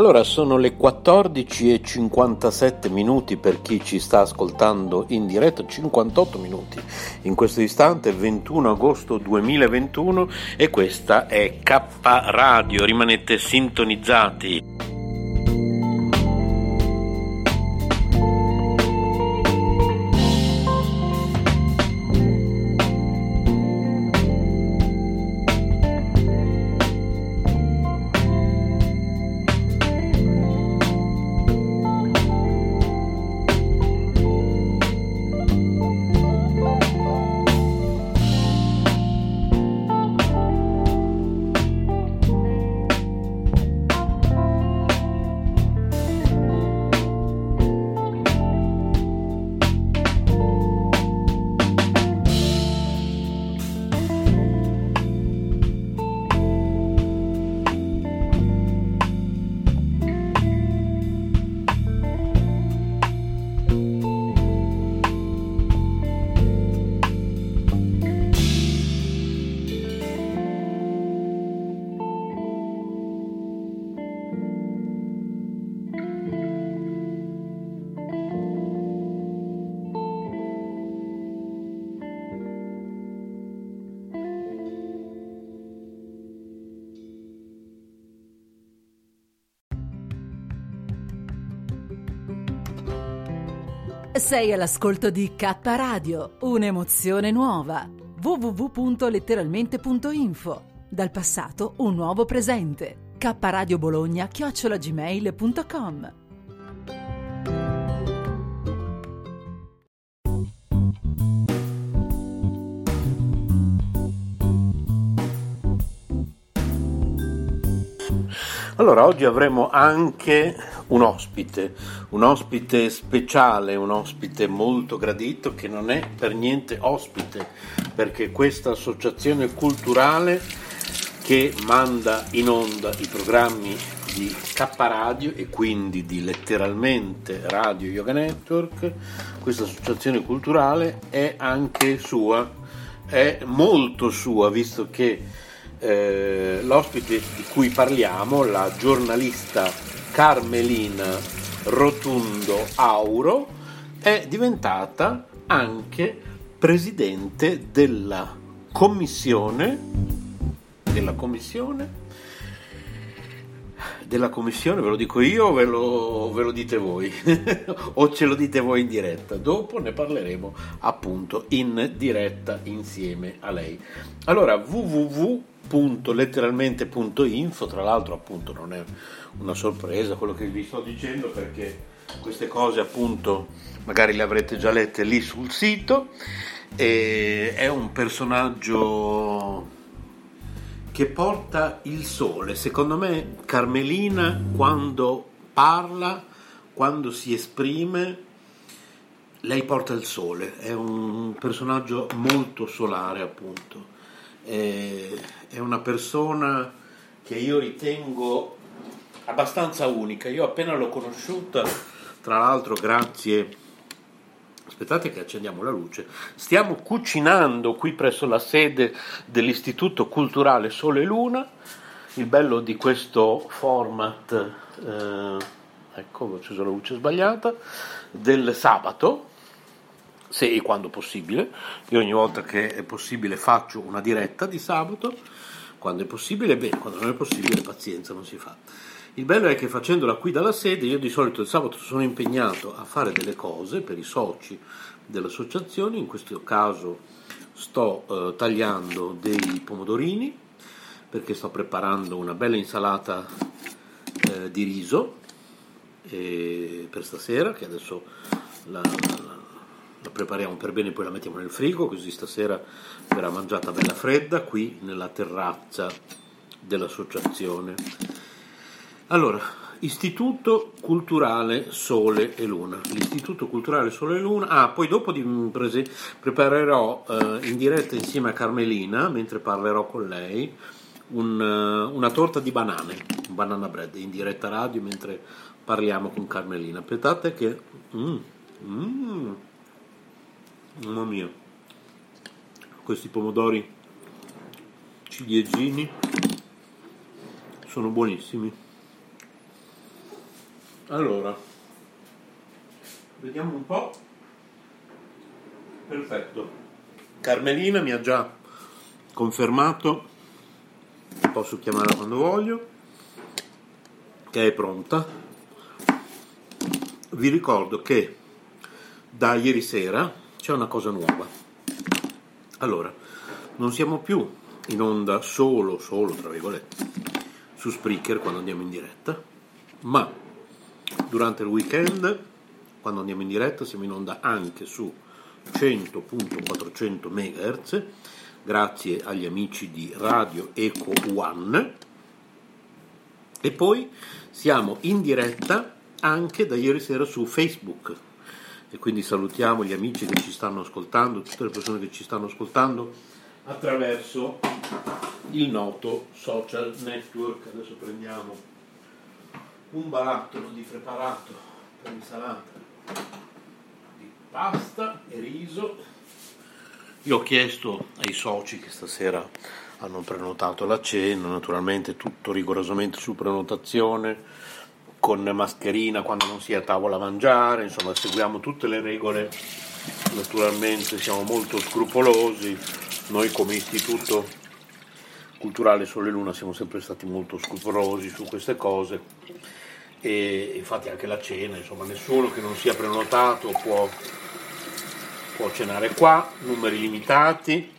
Allora sono le 14.57 minuti per chi ci sta ascoltando in diretta, 58 minuti in questo istante, 21 agosto 2021 e questa è K Radio, rimanete sintonizzati. Sei all'ascolto di K Radio, un'emozione nuova. www.letteralmente.info. Dal passato un nuovo presente. K Radio Bologna chiocciolagmail.com Allora, oggi avremo anche un ospite, un ospite speciale, un ospite molto gradito che non è per niente ospite, perché questa associazione culturale che manda in onda i programmi di K Radio e quindi di letteralmente Radio Yoga Network, questa associazione culturale è anche sua, è molto sua, visto che eh, l'ospite di cui parliamo, la giornalista Carmelina Rotundo Auro, è diventata anche presidente della commissione, della commissione della commissione, ve lo dico io o ve lo, ve lo dite voi? o ce lo dite voi in diretta? Dopo ne parleremo appunto in diretta insieme a lei. Allora, www.letteralmente.info, tra l'altro appunto non è una sorpresa quello che vi sto dicendo perché queste cose appunto magari le avrete già lette lì sul sito. E è un personaggio che porta il sole. Secondo me Carmelina quando parla, quando si esprime, lei porta il sole, è un personaggio molto solare appunto, è una persona che io ritengo abbastanza unica, io appena l'ho conosciuta, tra l'altro grazie aspettate che accendiamo la luce, stiamo cucinando qui presso la sede dell'Istituto Culturale Sole e Luna, il bello di questo format, eh, ecco ho acceso la luce sbagliata, del sabato, se e quando possibile, io ogni volta che è possibile faccio una diretta di sabato, quando è possibile, bene, quando non è possibile pazienza non si fa. Il bello è che facendola qui dalla sede, io di solito il sabato sono impegnato a fare delle cose per i soci dell'associazione, in questo caso sto eh, tagliando dei pomodorini perché sto preparando una bella insalata eh, di riso eh, per stasera che adesso la, la, la, prepariamo per bene e poi la mettiamo nel frigo così stasera verrà mangiata bella fredda qui nella terrazza dell'associazione. Allora, Istituto Culturale Sole e Luna. L'Istituto Culturale Sole e Luna. Ah, poi dopo di, prese, preparerò eh, in diretta insieme a Carmelina, mentre parlerò con lei, un, uh, una torta di banane, un banana bread, in diretta radio mentre parliamo con Carmelina. Aspettate che... Mm, mm, mamma mia, questi pomodori ciliegini sono buonissimi. Allora, vediamo un po'. Perfetto. Carmelina mi ha già confermato, posso chiamarla quando voglio, che è pronta. Vi ricordo che da ieri sera c'è una cosa nuova. Allora, non siamo più in onda solo, solo tra virgolette, su Spreaker quando andiamo in diretta, ma Durante il weekend, quando andiamo in diretta, siamo in onda anche su 100.400 MHz, grazie agli amici di Radio Eco One. E poi siamo in diretta anche da ieri sera su Facebook. E quindi salutiamo gli amici che ci stanno ascoltando, tutte le persone che ci stanno ascoltando attraverso il noto social network. Adesso prendiamo un barattolo di preparato per insalata di pasta e riso. Io ho chiesto ai soci che stasera hanno prenotato la cena, naturalmente tutto rigorosamente su prenotazione, con mascherina quando non si è a tavola a mangiare, insomma seguiamo tutte le regole, naturalmente siamo molto scrupolosi, noi come istituto culturale Sole Luna siamo sempre stati molto scrupolosi su queste cose e infatti anche la cena, insomma nessuno che non sia prenotato può, può cenare qua, numeri limitati,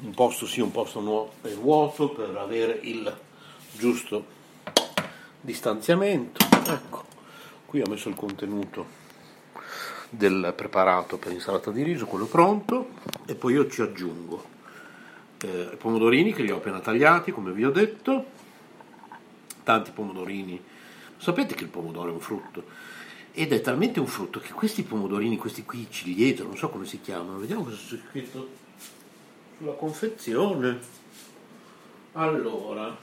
un posto sì, un posto nuovo e vuoto per avere il giusto distanziamento. Ecco, qui ho messo il contenuto del preparato per insalata di riso, quello pronto, e poi io ci aggiungo eh, i pomodorini che li ho appena tagliati, come vi ho detto, tanti pomodorini Sapete che il pomodoro è un frutto ed è talmente un frutto che questi pomodorini, questi qui cilieto, non so come si chiamano, vediamo cosa c'è scritto sulla confezione. Allora,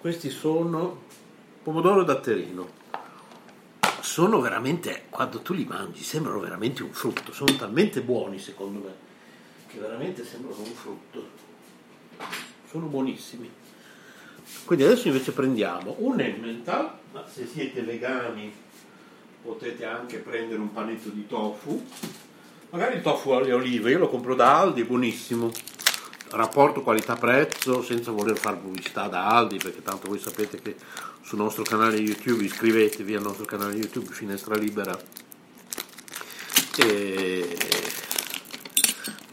questi sono pomodoro datterino. Sono veramente, quando tu li mangi, sembrano veramente un frutto, sono talmente buoni secondo me, che veramente sembrano un frutto. Sono buonissimi. Quindi adesso invece prendiamo un Emmental, ma se siete vegani potete anche prendere un panetto di tofu, magari il tofu alle olive, io lo compro da Aldi, buonissimo, rapporto qualità-prezzo senza voler fare pubblicità da Aldi, perché tanto voi sapete che sul nostro canale YouTube iscrivetevi al nostro canale YouTube Finestra Libera. E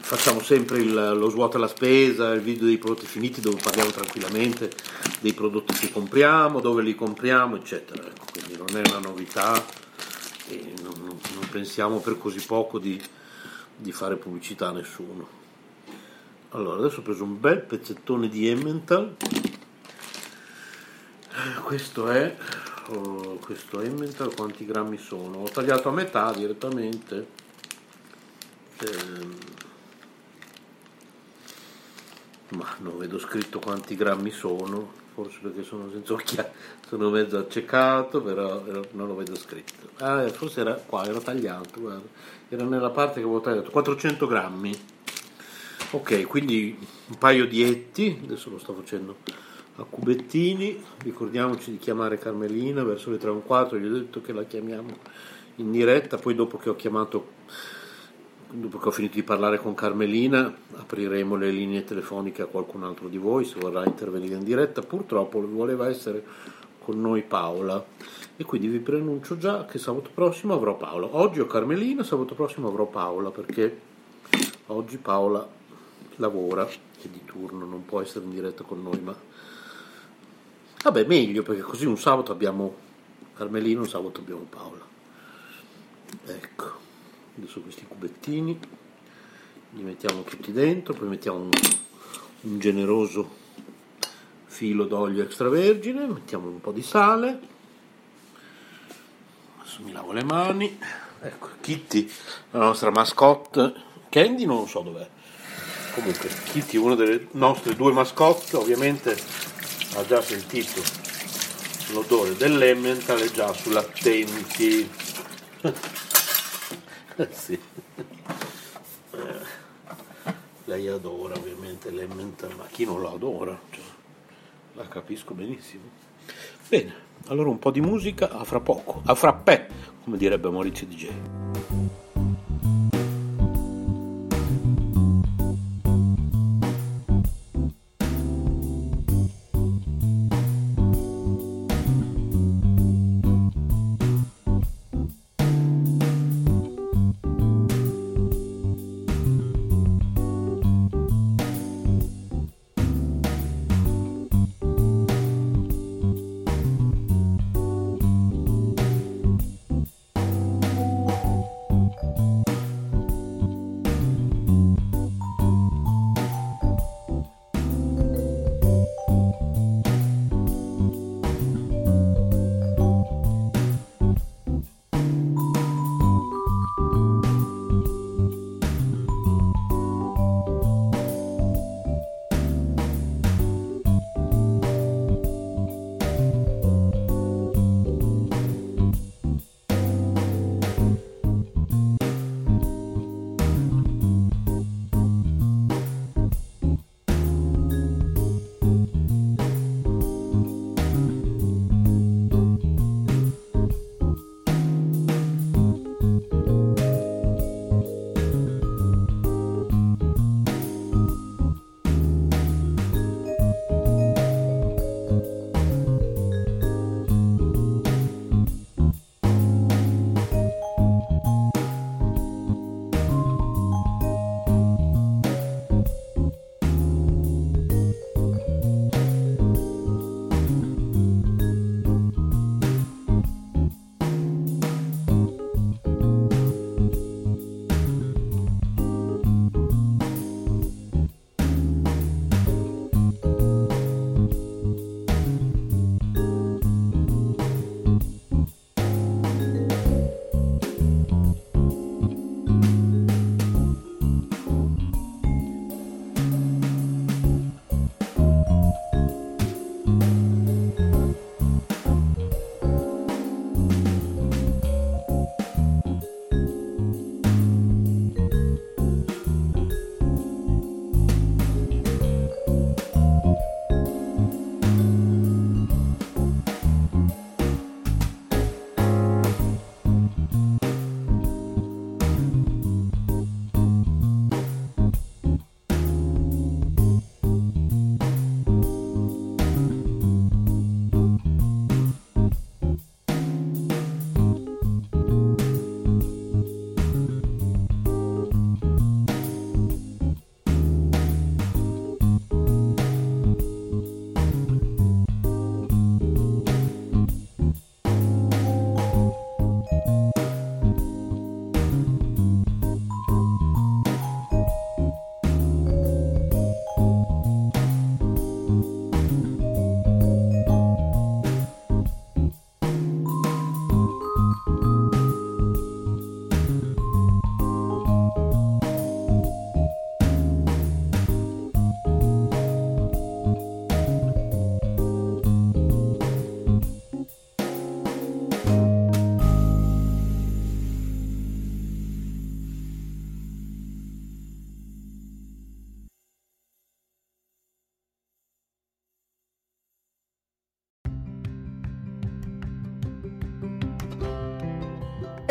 facciamo sempre il, lo svuoto alla spesa, il video dei prodotti finiti dove parliamo tranquillamente dei prodotti che compriamo, dove li compriamo, eccetera. Ecco, quindi non è una novità e non, non, non pensiamo per così poco di, di, fare pubblicità a nessuno. Allora, adesso ho preso un bel pezzettone di Emmental. Questo è, oh, questo Emmental, quanti grammi sono? Ho tagliato a metà direttamente. Eh, ma non vedo scritto quanti grammi sono, forse perché sono senza occhiali, sono mezzo accecato, però non lo vedo scritto. Ah, forse era qua, era tagliato, guarda. era nella parte che avevo tagliato, 400 grammi. Ok, quindi un paio di etti, adesso lo sto facendo a cubettini, ricordiamoci di chiamare Carmelina verso le 3 e un quarto, gli ho detto che la chiamiamo in diretta, poi dopo che ho chiamato dopo che ho finito di parlare con Carmelina, apriremo le linee telefoniche a qualcun altro di voi se vorrà intervenire in diretta. Purtroppo voleva essere con noi Paola e quindi vi preannuncio già che sabato prossimo avrò Paola. Oggi ho Carmelina, sabato prossimo avrò Paola perché oggi Paola lavora e di turno non può essere in diretta con noi, ma vabbè meglio perché così un sabato abbiamo Carmelina, un sabato abbiamo Paola. Ecco adesso questi cubettini li mettiamo tutti dentro poi mettiamo un, un generoso filo d'olio extravergine mettiamo un po' di sale adesso mi lavo le mani. Ecco Kitty la nostra mascotte Candy non so dov'è. Comunque Kitty una delle nostre due mascotte ovviamente ha già sentito l'odore dell'emmental e già sull'attenti sì. Eh, lei adora ovviamente l'Emmental, ma chi non la adora? Cioè, la capisco benissimo. Bene, allora un po' di musica a fra poco, a frappè, come direbbe Maurizio DJ.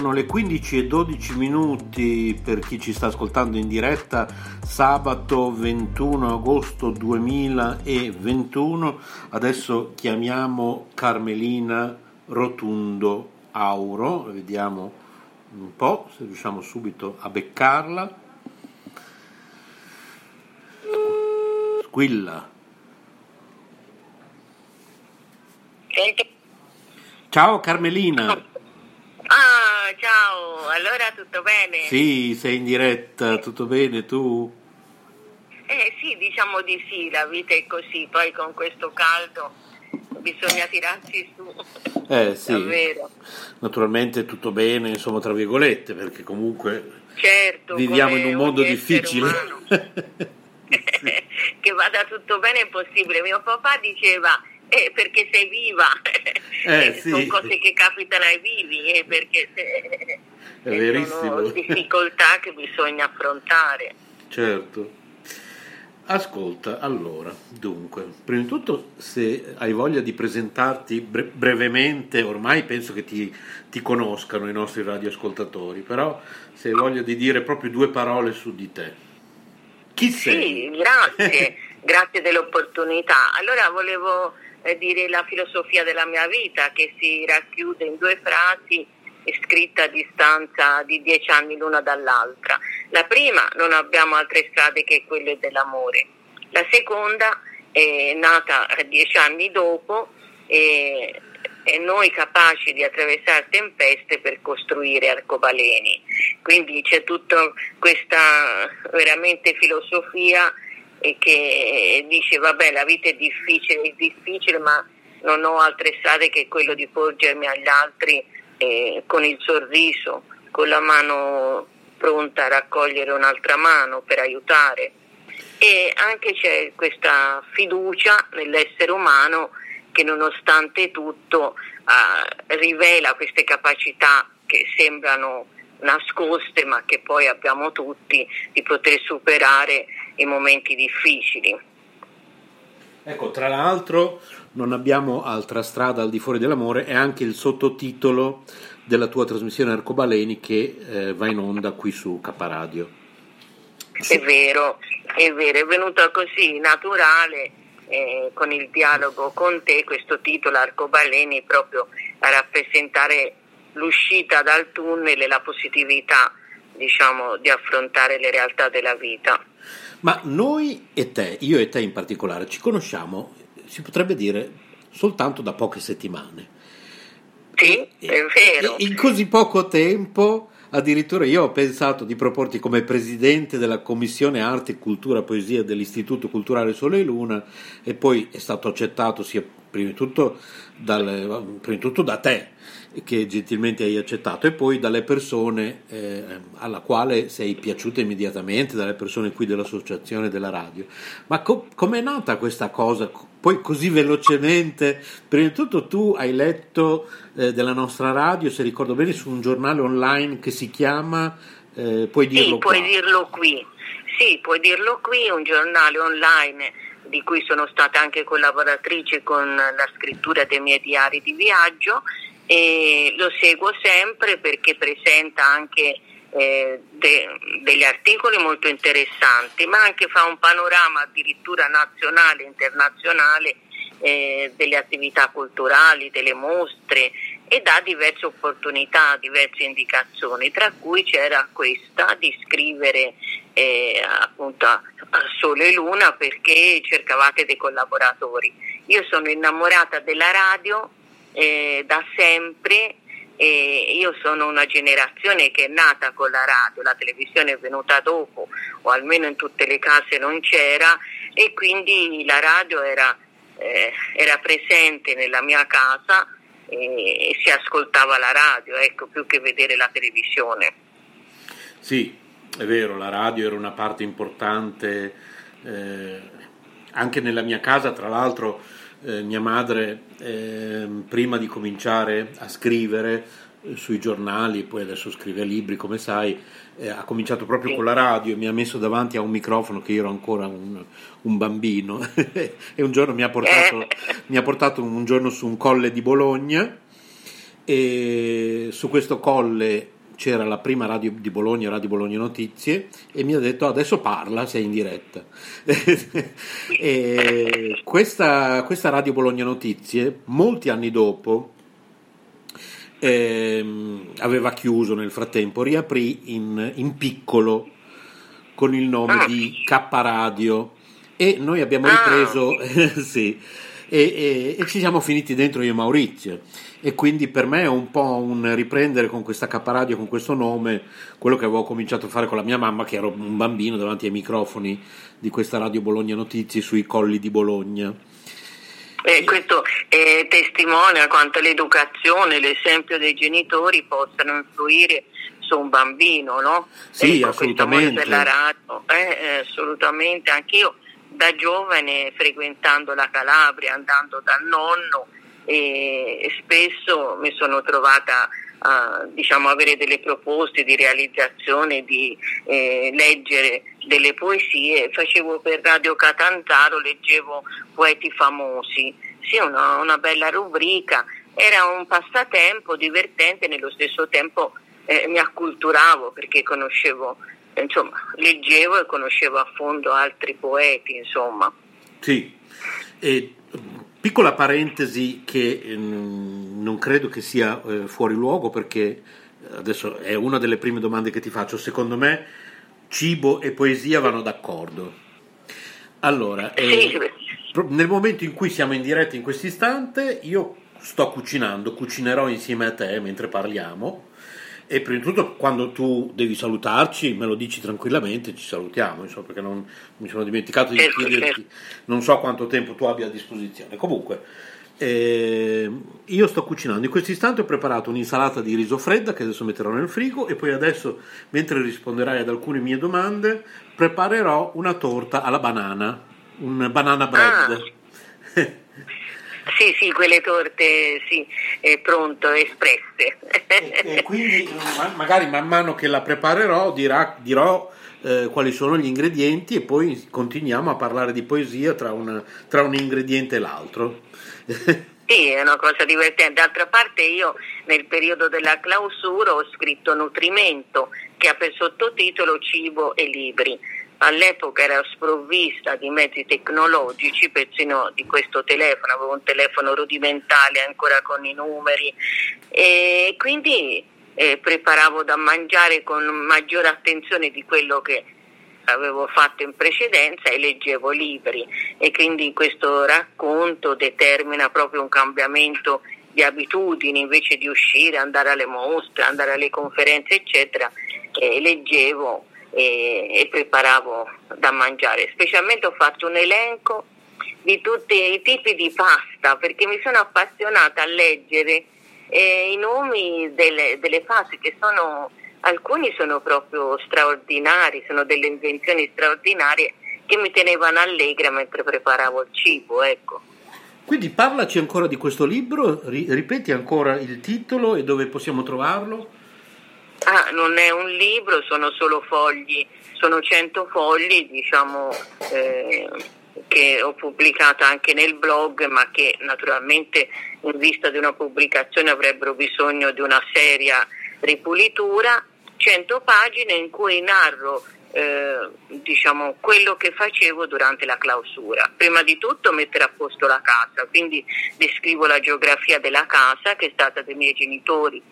sono le 15 e 12 minuti per chi ci sta ascoltando in diretta sabato 21 agosto 2021. Adesso chiamiamo Carmelina Rotundo Auro, vediamo un po' se riusciamo subito a beccarla. Squilla. Ciao Carmelina. Ah, ciao, allora tutto bene? Sì, sei in diretta, tutto bene tu? Eh sì, diciamo di sì, la vita è così, poi con questo caldo bisogna tirarsi su. Eh sì, Davvero. naturalmente tutto bene, insomma, tra virgolette, perché comunque Certo, viviamo in un mondo difficile. che vada tutto bene è possibile. Mio papà diceva eh, perché sei viva, Eh, Eh, sì. sono cose che capitano ai vivi, eh, perché se- È verissimo. sono difficoltà che bisogna affrontare. Certo. Ascolta, allora, dunque, prima di tutto se hai voglia di presentarti bre- brevemente, ormai penso che ti, ti conoscano i nostri radioascoltatori, però se hai voglia di dire proprio due parole su di te. Chi sei? Sì, grazie, grazie dell'opportunità. Allora volevo eh, dire la filosofia della mia vita che si racchiude in due frasi e scritta a distanza di dieci anni l'una dall'altra. La prima, non abbiamo altre strade che quelle dell'amore. La seconda è nata dieci anni dopo e, e noi capaci di attraversare tempeste per costruire arcobaleni. Quindi c'è tutta questa veramente filosofia e che dice vabbè la vita è difficile, è difficile ma non ho altre strade che quello di porgermi agli altri eh, con il sorriso, con la mano pronta a raccogliere un'altra mano per aiutare. E anche c'è questa fiducia nell'essere umano che nonostante tutto eh, rivela queste capacità che sembrano nascoste ma che poi abbiamo tutti di poter superare i momenti difficili. Ecco, tra l'altro non abbiamo altra strada al di fuori dell'amore, è anche il sottotitolo della tua trasmissione Arcobaleni che eh, va in onda qui su K Radio. È vero, è vero, è venuto così naturale eh, con il dialogo con te questo titolo Arcobaleni proprio a rappresentare l'uscita dal tunnel e la positività diciamo di affrontare le realtà della vita. Ma noi e te, io e te in particolare, ci conosciamo, si potrebbe dire, soltanto da poche settimane. Sì, è vero. In così poco tempo, addirittura io ho pensato di proporti come presidente della Commissione Arte, Cultura, Poesia dell'Istituto Culturale Sole e Luna e poi è stato accettato sia prima di tutto, dal, prima di tutto da te che gentilmente hai accettato e poi dalle persone eh, alla quale sei piaciuta immediatamente, dalle persone qui dell'associazione della radio. Ma co- com'è nata questa cosa? Poi così velocemente, prima di tutto tu hai letto eh, della nostra radio, se ricordo bene, su un giornale online che si chiama, eh, puoi dirlo sì, puoi qua. dirlo qui. Sì, puoi dirlo qui, un giornale online di cui sono stata anche collaboratrice con la scrittura dei miei diari di viaggio e lo seguo sempre perché presenta anche eh, de- degli articoli molto interessanti, ma anche fa un panorama addirittura nazionale e internazionale eh, delle attività culturali, delle mostre e dà diverse opportunità, diverse indicazioni, tra cui c'era questa di scrivere eh, appunto a, a Sole e Luna perché cercavate dei collaboratori. Io sono innamorata della radio eh, da sempre e io sono una generazione che è nata con la radio, la televisione è venuta dopo o almeno in tutte le case non c'era e quindi la radio era, eh, era presente nella mia casa e, si ascoltava la radio, ecco, più che vedere la televisione. Sì, è vero, la radio era una parte importante eh, anche nella mia casa, tra l'altro eh, mia madre eh, prima di cominciare a scrivere eh, sui giornali, poi adesso scrive libri come sai, eh, ha cominciato proprio con la radio e mi ha messo davanti a un microfono che io ero ancora un, un bambino. E un giorno mi ha, portato, mi ha portato un giorno su un colle di Bologna e su questo colle c'era la prima radio di Bologna, Radio Bologna Notizie, e mi ha detto adesso parla, sei in diretta. questa, questa, Radio Bologna Notizie, molti anni dopo, ehm, aveva chiuso nel frattempo, riaprì in, in piccolo con il nome di K Radio e noi abbiamo ah. ripreso, sì, e, e, e, ci siamo finiti dentro io e Maurizio e quindi per me è un po' un riprendere con questa caparadio, con questo nome, quello che avevo cominciato a fare con la mia mamma, che ero un bambino davanti ai microfoni di questa Radio Bologna Notizie sui colli di Bologna. Eh, questo eh, testimonia quanto l'educazione, l'esempio dei genitori possano influire su un bambino, no? Sì, ecco, assolutamente. Della radio, eh, assolutamente, anch'io da giovane frequentando la Calabria, andando dal nonno, e spesso mi sono trovata a diciamo, avere delle proposte di realizzazione, di eh, leggere delle poesie. Facevo per Radio Catanzaro, leggevo poeti famosi. Sì, una, una bella rubrica. Era un passatempo divertente, nello stesso tempo eh, mi acculturavo perché conoscevo, insomma, leggevo e conoscevo a fondo altri poeti, insomma. Sì, e Piccola parentesi che eh, non credo che sia eh, fuori luogo perché adesso è una delle prime domande che ti faccio. Secondo me cibo e poesia vanno d'accordo. Allora, eh, nel momento in cui siamo in diretta in questo istante, io sto cucinando, cucinerò insieme a te mentre parliamo e prima di tutto quando tu devi salutarci me lo dici tranquillamente, ci salutiamo, insomma, perché non mi sono dimenticato di certo, chiederti, certo. non so quanto tempo tu abbia a disposizione. Comunque, eh, io sto cucinando, in questo istante ho preparato un'insalata di riso fredda che adesso metterò nel frigo e poi adesso, mentre risponderai ad alcune mie domande, preparerò una torta alla banana, un banana bread. Ah. Sì, sì, quelle torte sì, pronto, espresse. E, e quindi magari man mano che la preparerò dirà, dirò eh, quali sono gli ingredienti e poi continuiamo a parlare di poesia tra, una, tra un ingrediente e l'altro. Sì, è una cosa divertente. D'altra parte io nel periodo della clausura ho scritto Nutrimento, che ha per sottotitolo Cibo e Libri all'epoca era sprovvista di mezzi tecnologici, persino di questo telefono, avevo un telefono rudimentale ancora con i numeri. E quindi eh, preparavo da mangiare con maggiore attenzione di quello che avevo fatto in precedenza e leggevo libri. E quindi questo racconto determina proprio un cambiamento di abitudini invece di uscire, andare alle mostre, andare alle conferenze eccetera, eh, leggevo e, e preparavo da mangiare. Specialmente ho fatto un elenco di tutti i tipi di pasta perché mi sono appassionata a leggere eh, i nomi delle, delle paste che sono alcuni sono proprio straordinari, sono delle invenzioni straordinarie che mi tenevano allegra mentre preparavo il cibo, ecco. Quindi parlaci ancora di questo libro, ripeti ancora il titolo e dove possiamo trovarlo? Ah, non è un libro, sono solo fogli, sono 100 fogli, diciamo, eh, che ho pubblicato anche nel blog, ma che naturalmente in vista di una pubblicazione avrebbero bisogno di una seria ripulitura. 100 pagine in cui narro eh, diciamo, quello che facevo durante la clausura. Prima di tutto mettere a posto la casa, quindi descrivo la geografia della casa che è stata dei miei genitori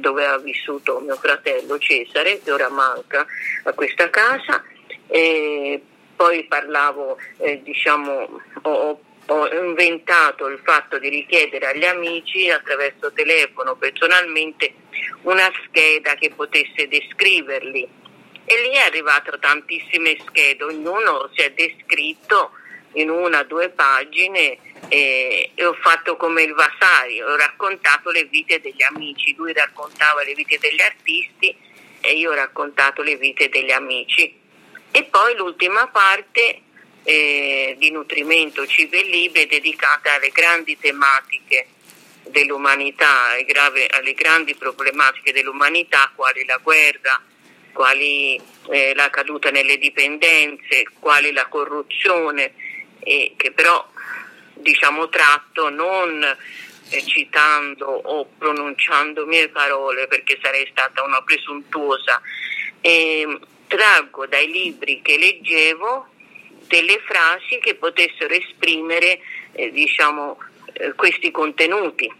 dove ha vissuto mio fratello Cesare, che ora manca a questa casa. E poi parlavo, eh, diciamo, ho ho inventato il fatto di richiedere agli amici attraverso telefono personalmente una scheda che potesse descriverli. E lì è arrivato tantissime schede, ognuno si è descritto in una o due pagine e, e, ho fatto come il Vasari, ho raccontato le vite degli amici, lui raccontava le vite degli artisti e io ho raccontato le vite degli amici. E poi l'ultima parte eh, di nutrimento cibo e libri è dedicata alle grandi tematiche dell'umanità, alle, grave, alle grandi problematiche dell'umanità, quali la guerra, quali eh, la caduta nelle dipendenze, quali la corruzione, eh, che però diciamo tratto non eh, citando o pronunciando mie parole perché sarei stata una presuntuosa, ehm, traggo dai libri che leggevo delle frasi che potessero esprimere eh, diciamo, eh, questi contenuti.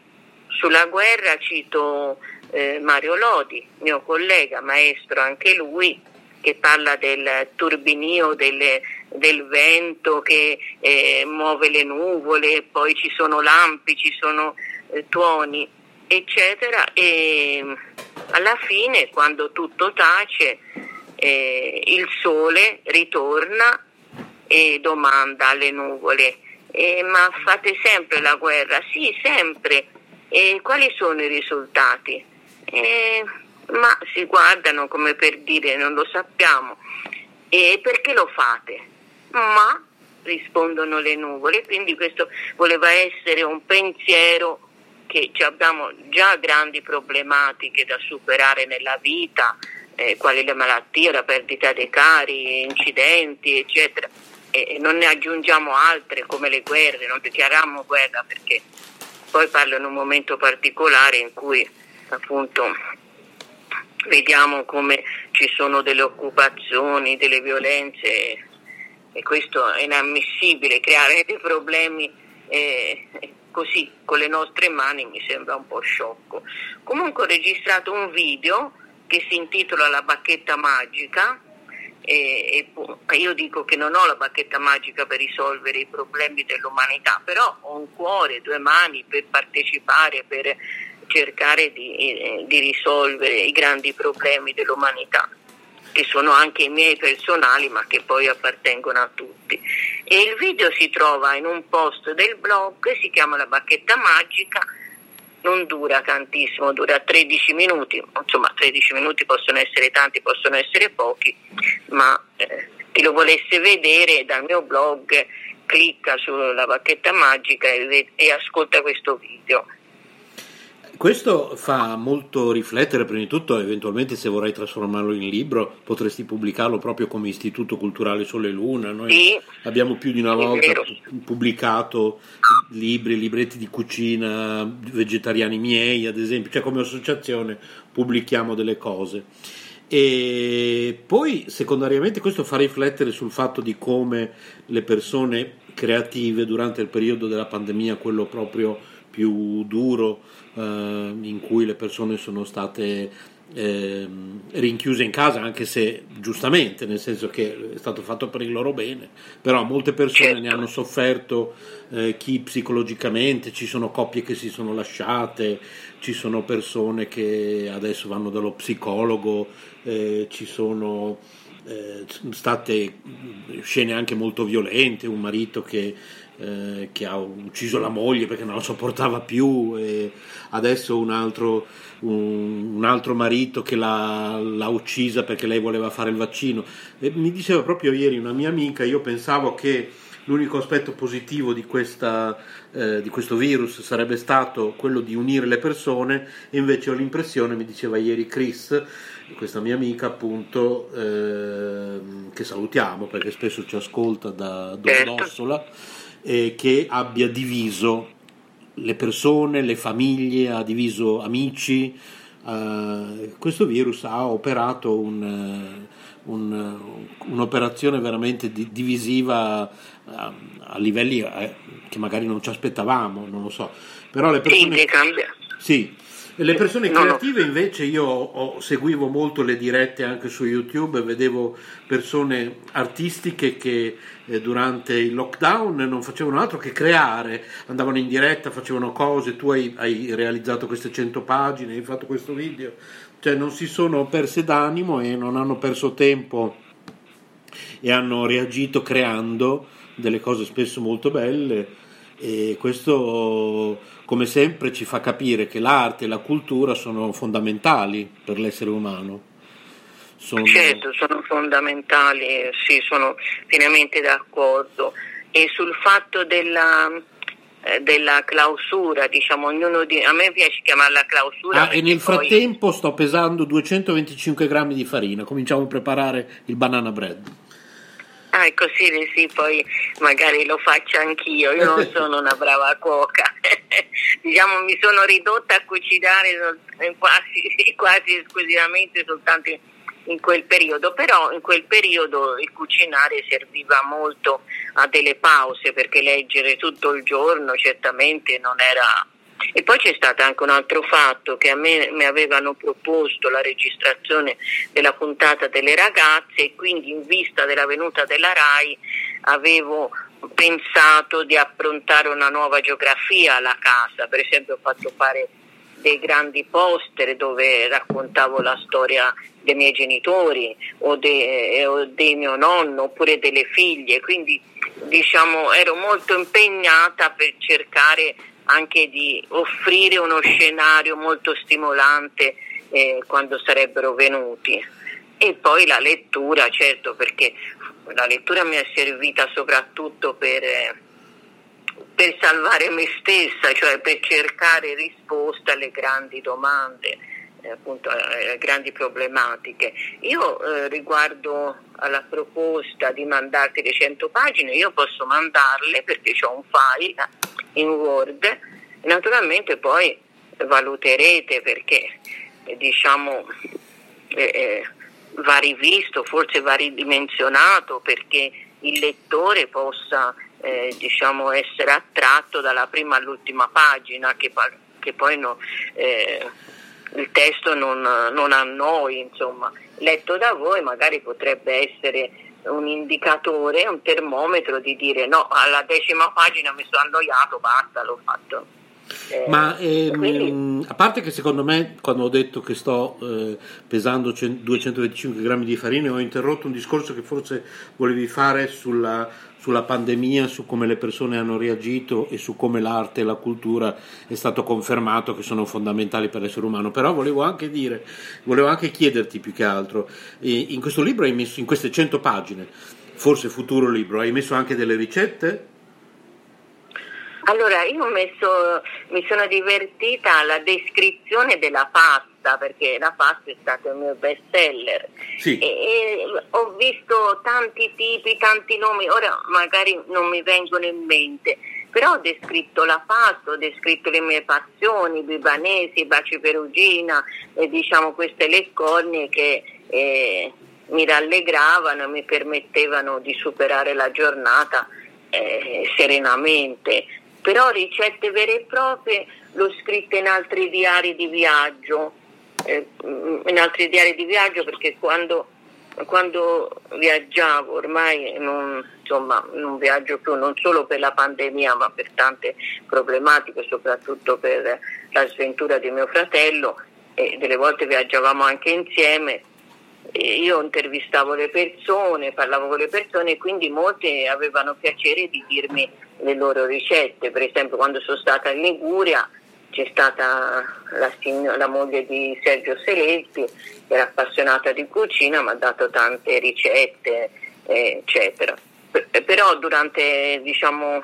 Sulla guerra cito eh, Mario Lodi, mio collega, maestro anche lui, che parla del turbinio delle, del vento che eh, muove le nuvole, poi ci sono lampi, ci sono eh, tuoni, eccetera. E alla fine, quando tutto tace, eh, il sole ritorna e domanda alle nuvole, eh, ma fate sempre la guerra? Sì, sempre. E quali sono i risultati? Eh, ma si guardano come per dire non lo sappiamo. E perché lo fate? Ma rispondono le nuvole, quindi questo voleva essere un pensiero che abbiamo già grandi problematiche da superare nella vita, eh, quali le malattie, la perdita dei cari, incidenti, eccetera. E non ne aggiungiamo altre come le guerre, non dichiariamo guerra perché poi parlo in un momento particolare in cui appunto vediamo come ci sono delle occupazioni, delle violenze e questo è inammissibile, creare dei problemi eh, così con le nostre mani mi sembra un po' sciocco. Comunque ho registrato un video che si intitola La bacchetta magica e, e, io dico che non ho la bacchetta magica per risolvere i problemi dell'umanità, però ho un cuore, due mani per partecipare, per cercare di, eh, di risolvere i grandi problemi dell'umanità che sono anche i miei personali ma che poi appartengono a tutti. E il video si trova in un post del blog, si chiama La bacchetta magica non dura tantissimo, dura 13 minuti, insomma 13 minuti possono essere tanti, possono essere pochi, ma eh, chi lo volesse vedere dal mio blog clicca sulla bacchetta magica e, e ascolta questo video. Questo fa molto riflettere, prima di tutto, eventualmente se vorrai trasformarlo in libro, potresti pubblicarlo proprio come Istituto Culturale Sole e Luna. Noi sì, abbiamo più di una volta pubblicato libri, libretti di cucina vegetariani miei, ad esempio, cioè come associazione pubblichiamo delle cose. E poi, secondariamente, questo fa riflettere sul fatto di come le persone creative durante il periodo della pandemia, quello proprio più duro, eh, in cui le persone sono state eh, rinchiuse in casa, anche se giustamente, nel senso che è stato fatto per il loro bene, però molte persone ne hanno sofferto, eh, chi psicologicamente, ci sono coppie che si sono lasciate, ci sono persone che adesso vanno dallo psicologo, eh, ci sono eh, state scene anche molto violente, un marito che eh, che ha ucciso la moglie perché non la sopportava più e adesso un altro, un, un altro marito che l'ha, l'ha, uccisa perché lei voleva fare il vaccino. E mi diceva proprio ieri una mia amica, io pensavo che l'unico aspetto positivo di, questa, eh, di, questo virus sarebbe stato quello di unire le persone e invece ho l'impressione, mi diceva ieri Chris, questa mia amica appunto, eh, che salutiamo perché spesso ci ascolta da Domodossola, eh, che abbia diviso le persone, le famiglie, ha diviso amici. Uh, questo virus ha operato un, eh, un, un'operazione veramente di, divisiva uh, a livelli uh, che magari non ci aspettavamo, non lo so. Però le persone, sì, le persone creative invece io ho, seguivo molto le dirette anche su YouTube vedevo persone artistiche che eh, durante il lockdown non facevano altro che creare, andavano in diretta, facevano cose, tu hai, hai realizzato queste 100 pagine, hai fatto questo video, cioè non si sono perse d'animo e non hanno perso tempo e hanno reagito creando delle cose spesso molto belle. E questo come sempre ci fa capire che l'arte e la cultura sono fondamentali per l'essere umano. Sono... Certo, sono fondamentali, sì, sono pienamente d'accordo. E sul fatto della, eh, della clausura, diciamo, ognuno di... a me piace chiamarla clausura. Ah, e nel poi... frattempo sto pesando 225 grammi di farina, cominciamo a preparare il banana bread. Ah, è così, sì, poi magari lo faccio anch'io, io non sono una brava cuoca, diciamo mi sono ridotta a cucinare quasi, quasi esclusivamente soltanto in quel periodo, però in quel periodo il cucinare serviva molto a delle pause perché leggere tutto il giorno certamente non era e poi c'è stato anche un altro fatto che a me mi avevano proposto la registrazione della puntata delle ragazze e quindi in vista della venuta della RAI avevo pensato di approntare una nuova geografia alla casa, per esempio ho fatto fare dei grandi poster dove raccontavo la storia dei miei genitori o, de, o di mio nonno oppure delle figlie, quindi diciamo ero molto impegnata per cercare anche di offrire uno scenario molto stimolante eh, quando sarebbero venuti. E poi la lettura, certo, perché la lettura mi è servita soprattutto per, eh, per salvare me stessa, cioè per cercare risposte alle grandi domande, eh, appunto alle grandi problematiche. Io eh, riguardo alla proposta di mandarti le 100 pagine, io posso mandarle perché ho un file in Word. Naturalmente poi valuterete perché diciamo eh, eh, va rivisto, forse va ridimensionato perché il lettore possa eh, diciamo essere attratto dalla prima all'ultima pagina che, che poi no, eh, il testo non, non annoi, insomma, letto da voi magari potrebbe essere un indicatore, un termometro di dire no, alla decima pagina mi sono annoiato, basta, l'ho fatto. Eh, Ma ehm, quindi... a parte che secondo me, quando ho detto che sto eh, pesando 225 grammi di farina, ho interrotto un discorso che forse volevi fare sulla, sulla, pandemia, su come le persone hanno reagito e su come l'arte e la cultura è stato confermato che sono fondamentali per l'essere umano. Però volevo anche dire, volevo anche chiederti più che altro, in questo libro hai messo, in queste 100 pagine, forse futuro libro, hai messo anche delle ricette? Allora, io messo, mi sono divertita alla descrizione della pasta, perché la pasta è stato il mio best seller. Sì. E, e ho visto tanti tipi, tanti nomi, ora magari non mi vengono in mente, però ho descritto la pasta, ho descritto le mie passioni, bibanesi, baci perugina, e diciamo queste le cornie che eh, mi rallegravano e mi permettevano di superare la giornata eh, serenamente però ricette vere e proprie l'ho scritte in altri diari di viaggio, eh, in altri diari di viaggio perché quando, quando viaggiavo ormai non, insomma, non viaggio più non solo per la pandemia ma per tante problematiche, soprattutto per la sventura di mio fratello e delle volte viaggiavamo anche insieme. io intervistavo le persone, parlavo con le persone e quindi molte avevano piacere di dirmi le loro ricette. Per esempio quando sono stata in Liguria c'è stata la, la moglie di Sergio Seletti, che era appassionata di cucina, mi ha dato tante ricette, eccetera. Però durante diciamo,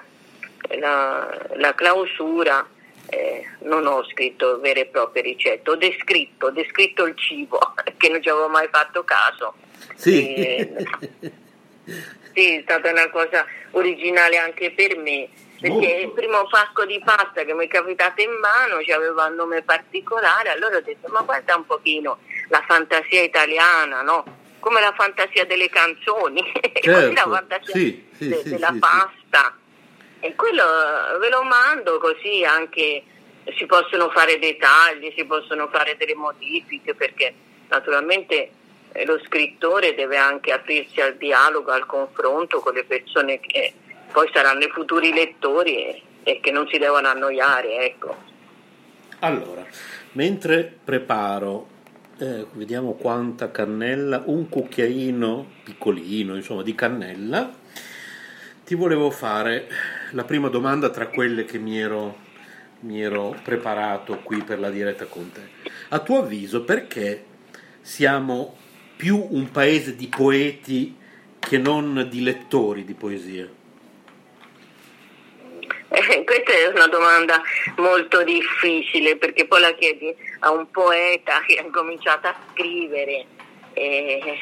la, la, clausura eh, non ho scritto vere e proprie ricette, ho descritto, ho descritto il cibo, che non ci avevo mai fatto caso. Sì. E, sì, è stata una cosa originale anche per me, perché Molto. il primo pacco di pasta che mi è capitato in mano aveva un nome particolare, allora ho detto ma guarda un pochino la fantasia italiana, no? Come la fantasia delle canzoni, certo. così la fantasia sì, sì, de- sì, della pasta. E quello ve lo mando così anche si possono fare dei tagli, si possono fare delle modifiche perché naturalmente eh, lo scrittore deve anche aprirsi al dialogo, al confronto con le persone che poi saranno i futuri lettori e, e che non si devono annoiare. Ecco. Allora, mentre preparo, eh, vediamo quanta cannella, un cucchiaino piccolino, insomma, di cannella, ti volevo fare la prima domanda tra quelle che mi ero, mi ero preparato qui per la diretta con te. A tuo avviso, perché siamo più un paese di poeti che non di lettori di poesia? Eh, questa è una domanda molto difficile perché poi la chiedi a un poeta che ha cominciato a scrivere. Eh,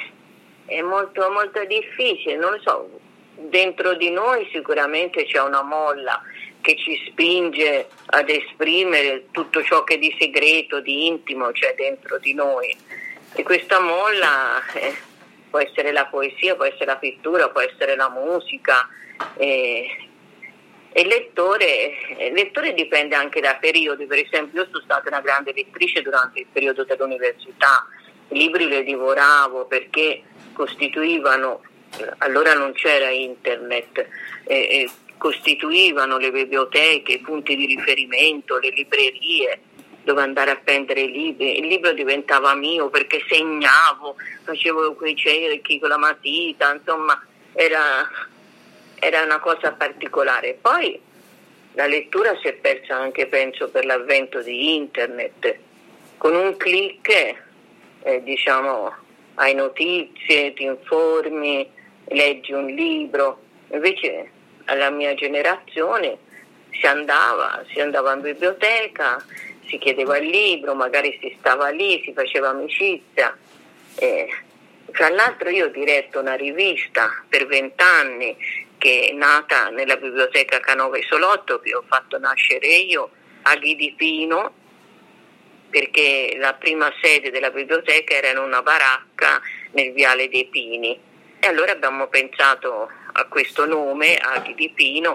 è molto, molto difficile, non lo so, dentro di noi sicuramente c'è una molla che ci spinge ad esprimere tutto ciò che di segreto, di intimo c'è dentro di noi e questa molla eh, può essere la poesia, può essere la pittura, può essere la musica. Eh, il lettore, lettore, dipende anche da periodi, per esempio io sono stata una grande lettrice durante il periodo dell'università, i libri li divoravo perché costituivano, allora non c'era internet, eh, costituivano le biblioteche, i punti di riferimento, le librerie, dove andare a prendere i libri. Il libro diventava mio perché segnavo, facevo quei cerchi con la matita, insomma era, era una cosa particolare. Poi la lettura si è persa anche, penso, per l'avvento di internet. Con un clic, eh, diciamo, hai notizie, ti informi, leggi un libro. Invece alla mia generazione si andava, si andava in biblioteca, si chiedeva il libro, magari si stava lì, si faceva amicizia. Eh, tra l'altro io ho diretto una rivista per vent'anni che è nata nella biblioteca Canova Isolotto, che ho fatto nascere io a Ghidipino, perché la prima sede della biblioteca era in una baracca nel Viale dei Pini. E allora abbiamo pensato a questo nome, a Ghidipino,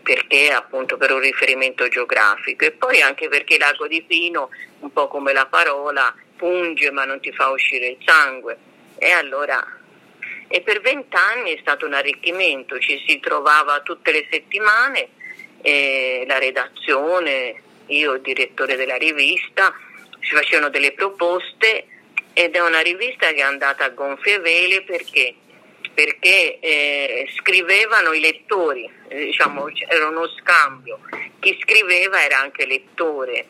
perché appunto per un riferimento geografico e poi anche perché l'ago di Pino, un po' come la parola, punge ma non ti fa uscire il sangue. E allora e per vent'anni è stato un arricchimento, ci si trovava tutte le settimane, eh, la redazione, io il direttore della rivista, si facevano delle proposte ed è una rivista che è andata a gonfie vele perché perché eh, scrivevano i lettori, eh, diciamo, era uno scambio, chi scriveva era anche lettore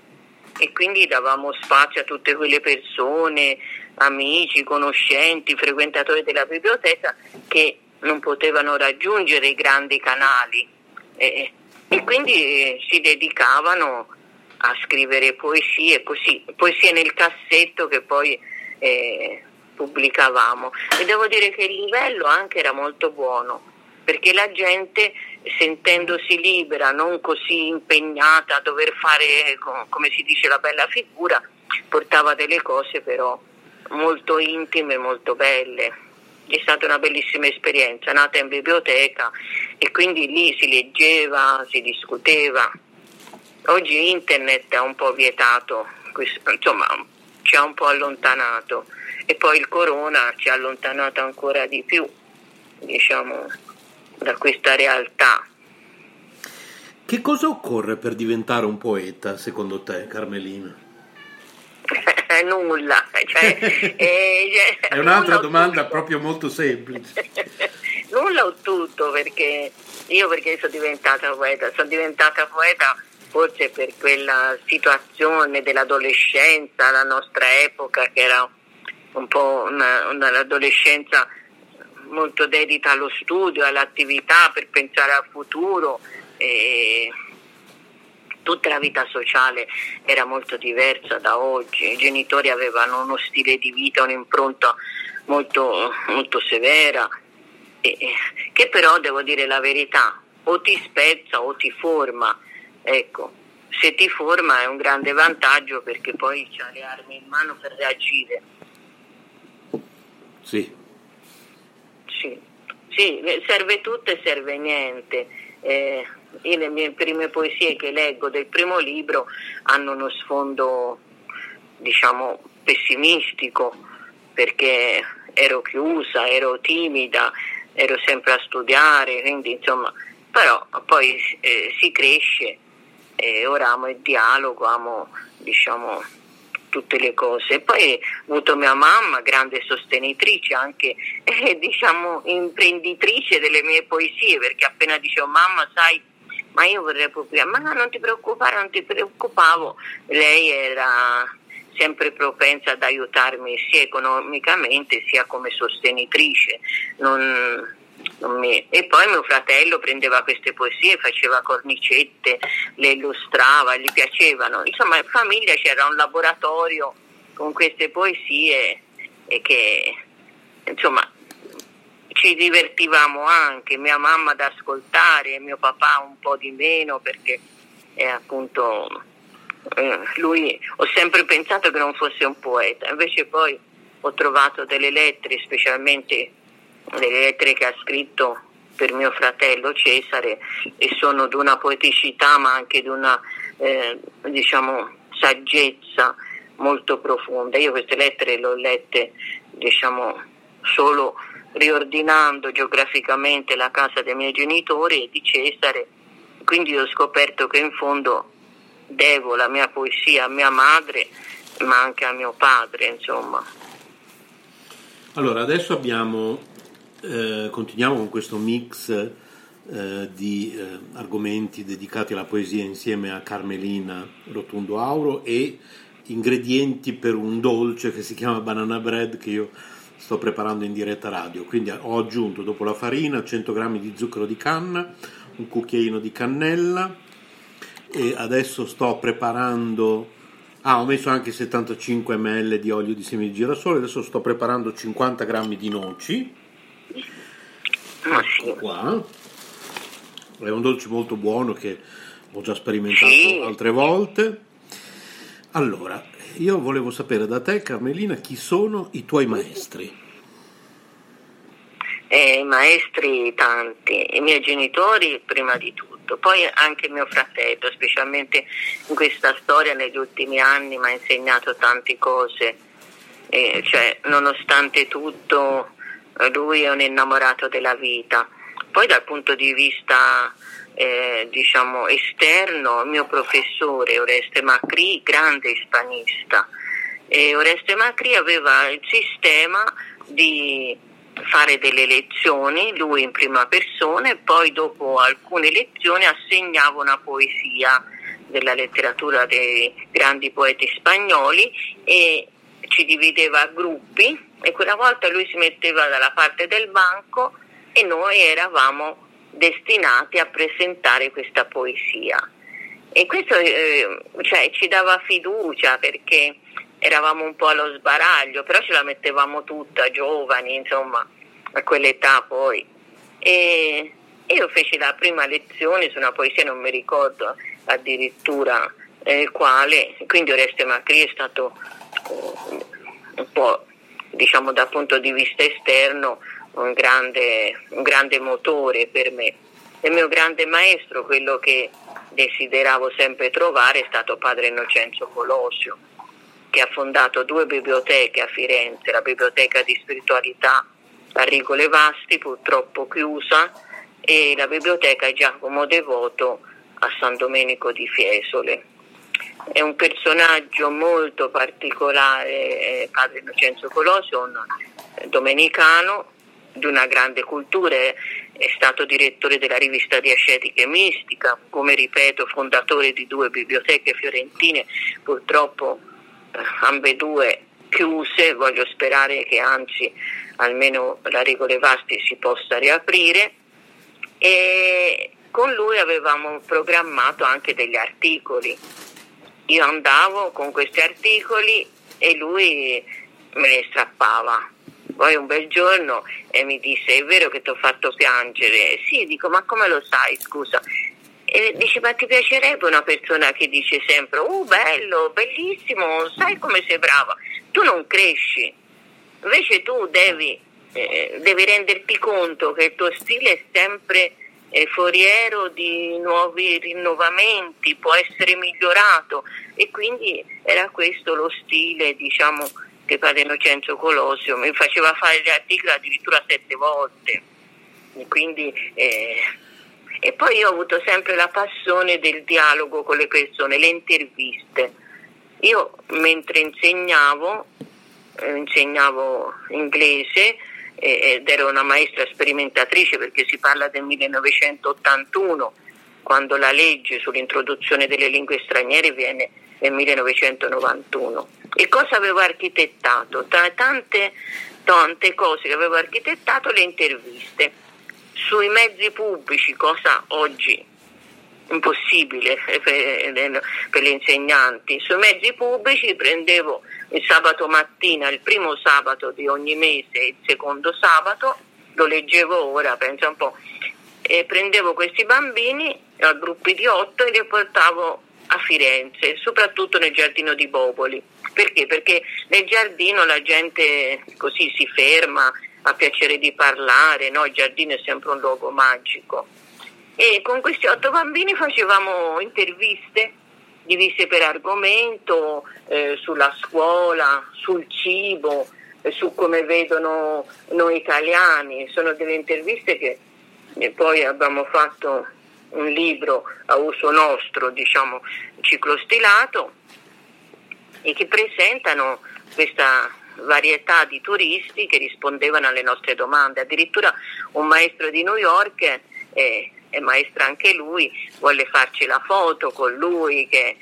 e quindi davamo spazio a tutte quelle persone, amici, conoscenti, frequentatori della biblioteca che non potevano raggiungere i grandi canali. Eh, e quindi eh, si dedicavano a scrivere poesie, così, poesie nel cassetto che poi eh, pubblicavamo. E devo dire che il livello anche era molto buono perché la gente sentendosi libera, non così impegnata a dover fare come si dice la bella figura, portava delle cose però molto intime, molto belle. È stata una bellissima esperienza, nata in biblioteca e quindi lì si leggeva, si discuteva. Oggi internet ha un po' vietato, insomma ci ha un po' allontanato e poi il corona ci ha allontanato ancora di più diciamo, da questa realtà. Che cosa occorre per diventare un poeta secondo te, Carmelina? nulla. Cioè, eh, cioè, È un'altra domanda proprio molto semplice. nulla o tutto, perché io perché sono diventata poeta, sono diventata poeta forse per quella situazione dell'adolescenza, la nostra epoca che era un po' una, un'adolescenza molto dedita allo studio, all'attività per pensare al futuro. E tutta la vita sociale era molto diversa da oggi, i genitori avevano uno stile di vita, un'impronta molto, molto severa, e, che però devo dire la verità, o ti spezza o ti forma. Ecco, se ti forma è un grande vantaggio perché poi ha le armi in mano per reagire. Sì. Sì, sì serve tutto e serve niente. eh, le mie prime poesie che leggo del primo libro hanno uno sfondo, diciamo, pessimistico, perché ero chiusa, ero timida, ero sempre a studiare, quindi insomma, però poi eh, si cresce e ora amo il dialogo, amo diciamo tutte le cose. Poi ho avuto mia mamma, grande sostenitrice, anche eh, diciamo imprenditrice delle mie poesie, perché appena dicevo mamma sai ma io vorrei pubblicare, ma non ti preoccupare, non ti preoccupavo, lei era sempre propensa ad aiutarmi sia economicamente sia come sostenitrice. Non, non mi... E poi mio fratello prendeva queste poesie, faceva cornicette, le illustrava, gli piacevano. Insomma, in famiglia c'era un laboratorio con queste poesie e che insomma ci divertivamo anche, mia mamma ad ascoltare, mio papà un po' di meno perché è appunto eh, lui ho sempre pensato che non fosse un poeta, invece poi ho trovato delle lettere, specialmente delle lettere che ha scritto per mio fratello Cesare e sono di una poeticità ma anche di una eh, diciamo, saggezza molto profonda. Io queste lettere le ho lette diciamo, solo riordinando geograficamente la casa dei miei genitori e di Cesare, quindi ho scoperto che in fondo devo la mia poesia a mia madre, ma anche a mio padre, insomma. Allora, adesso abbiamo, eh, continuiamo con questo mix eh, di eh, argomenti dedicati alla poesia insieme a Carmelina Rotundo Auro e ingredienti per un dolce che si chiama banana bread che io sto preparando in diretta radio. Quindi ho aggiunto dopo la farina 100 g di zucchero di canna, un cucchiaino di cannella, e adesso sto preparando ah ho messo anche 75 ml di olio di semi di girasole adesso sto preparando 50 grammi di noci. Ecco qua. È un dolce molto buono che ho già sperimentato altre volte. Allora io volevo sapere da te Carmelina chi sono i tuoi maestri eh, maestri tanti i miei genitori prima di tutto. Poi anche mio fratello, specialmente in questa storia negli ultimi anni, mi ha insegnato tante cose. Eh, cioè, nonostante tutto, lui è un innamorato della vita. Poi dal punto di vista eh, diciamo esterno, mio professore Oreste Macri, grande ispanista. E Oreste Macri aveva il sistema di fare delle lezioni, lui in prima persona, e poi dopo alcune lezioni assegnava una poesia della letteratura dei grandi poeti spagnoli e ci divideva a gruppi e quella volta lui si metteva dalla parte del banco e noi eravamo destinati a presentare questa poesia. E questo eh, cioè, ci dava fiducia perché eravamo un po' allo sbaraglio, però ce la mettevamo tutta, giovani, insomma, a quell'età poi. E, io feci la prima lezione su una poesia, non mi ricordo addirittura eh, quale, quindi Oreste Macri è stato uh, un po', diciamo dal punto di vista esterno, un grande, un grande motore per me. Il mio grande maestro, quello che desideravo sempre trovare, è stato padre Innocenzo Colosio che ha fondato due biblioteche a Firenze, la biblioteca di spiritualità a Rigole Vasti, purtroppo chiusa, e la biblioteca Giacomo Devoto a San Domenico di Fiesole. È un personaggio molto particolare, padre Innocenzo Colosio, un domenicano di una grande cultura, è stato direttore della rivista di Ascetica e Mistica, come ripeto fondatore di due biblioteche fiorentine, purtroppo ambedue chiuse, voglio sperare che anzi almeno la Regole Vasti si possa riaprire e con lui avevamo programmato anche degli articoli. Io andavo con questi articoli e lui me ne strappava. Poi un bel giorno e mi disse: È vero che ti ho fatto piangere? Sì, dico, ma come lo sai? Scusa. E dice, ma ti piacerebbe una persona che dice sempre, oh bello, bellissimo, sai come sei brava, tu non cresci, invece tu devi, eh, devi renderti conto che il tuo stile è sempre è foriero di nuovi rinnovamenti, può essere migliorato e quindi era questo lo stile diciamo, che padre Innocenzo Colosio mi faceva fare gli articoli addirittura sette volte. E, quindi, eh, e poi io ho avuto sempre la passione del dialogo con le persone, le interviste. Io mentre insegnavo, eh, insegnavo inglese, ed ero una maestra sperimentatrice perché si parla del 1981 quando la legge sull'introduzione delle lingue straniere viene nel 1991. E cosa avevo architettato? Tra tante, tante cose che avevo architettato le interviste sui mezzi pubblici, cosa oggi impossibile per, gli insegnanti. Sui mezzi pubblici prendevo il sabato mattina, il primo sabato di ogni mese e il secondo sabato, lo leggevo ora, pensa un po', e prendevo questi bambini a gruppi di otto e li portavo a Firenze, soprattutto nel giardino di Boboli. Perché? Perché nel giardino la gente così si ferma, ha piacere di parlare, no? il giardino è sempre un luogo magico. E con questi otto bambini facevamo interviste divise per argomento, eh, sulla scuola, sul cibo, eh, su come vedono noi italiani. Sono delle interviste che eh, poi abbiamo fatto un libro a uso nostro, diciamo, ciclo stilato, e che presentano questa varietà di turisti che rispondevano alle nostre domande. Addirittura un maestro di New York eh, è maestra anche lui, volle farci la foto con lui, che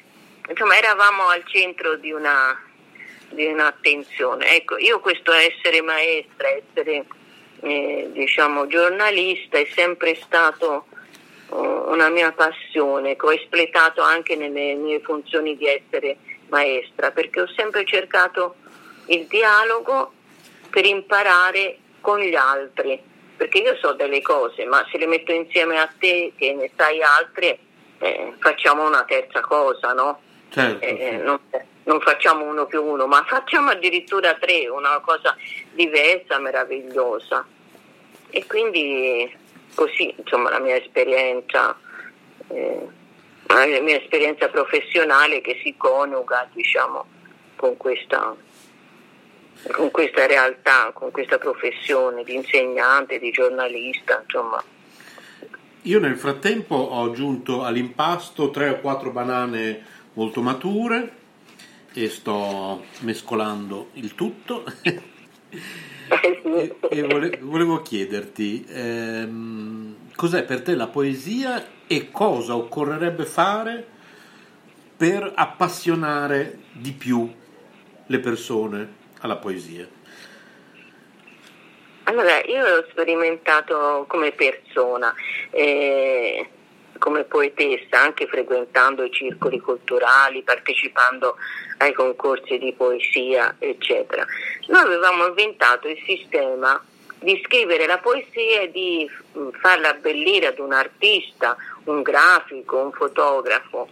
insomma eravamo al centro di, una, di un'attenzione. Ecco, io questo essere maestra, essere eh, diciamo giornalista è sempre stato una mia passione che ho espletato anche nelle mie funzioni di essere maestra, perché ho sempre cercato il dialogo per imparare con gli altri perché io so delle cose, ma se le metto insieme a te che ne sai altre, eh, facciamo una terza cosa, no? Certo, eh, sì. non, non, facciamo uno più uno, ma facciamo addirittura tre, una cosa diversa, meravigliosa. E quindi così, insomma, la mia esperienza, eh, la mia esperienza professionale che si coniuga, diciamo, con questa con questa realtà, con questa professione di insegnante, di giornalista, insomma. Io nel frattempo ho aggiunto all'impasto tre o quattro banane molto mature e sto mescolando il tutto. e, e vole, volevo chiederti ehm, cos'è per te la poesia e cosa occorrerebbe fare per appassionare di più le persone alla poesia? Allora, io l'ho sperimentato come persona, eh, come poetessa, anche frequentando i circoli culturali, partecipando ai concorsi di poesia, eccetera. Noi avevamo inventato il sistema di scrivere la poesia e di farla abbellire ad un artista, un grafico, un fotografo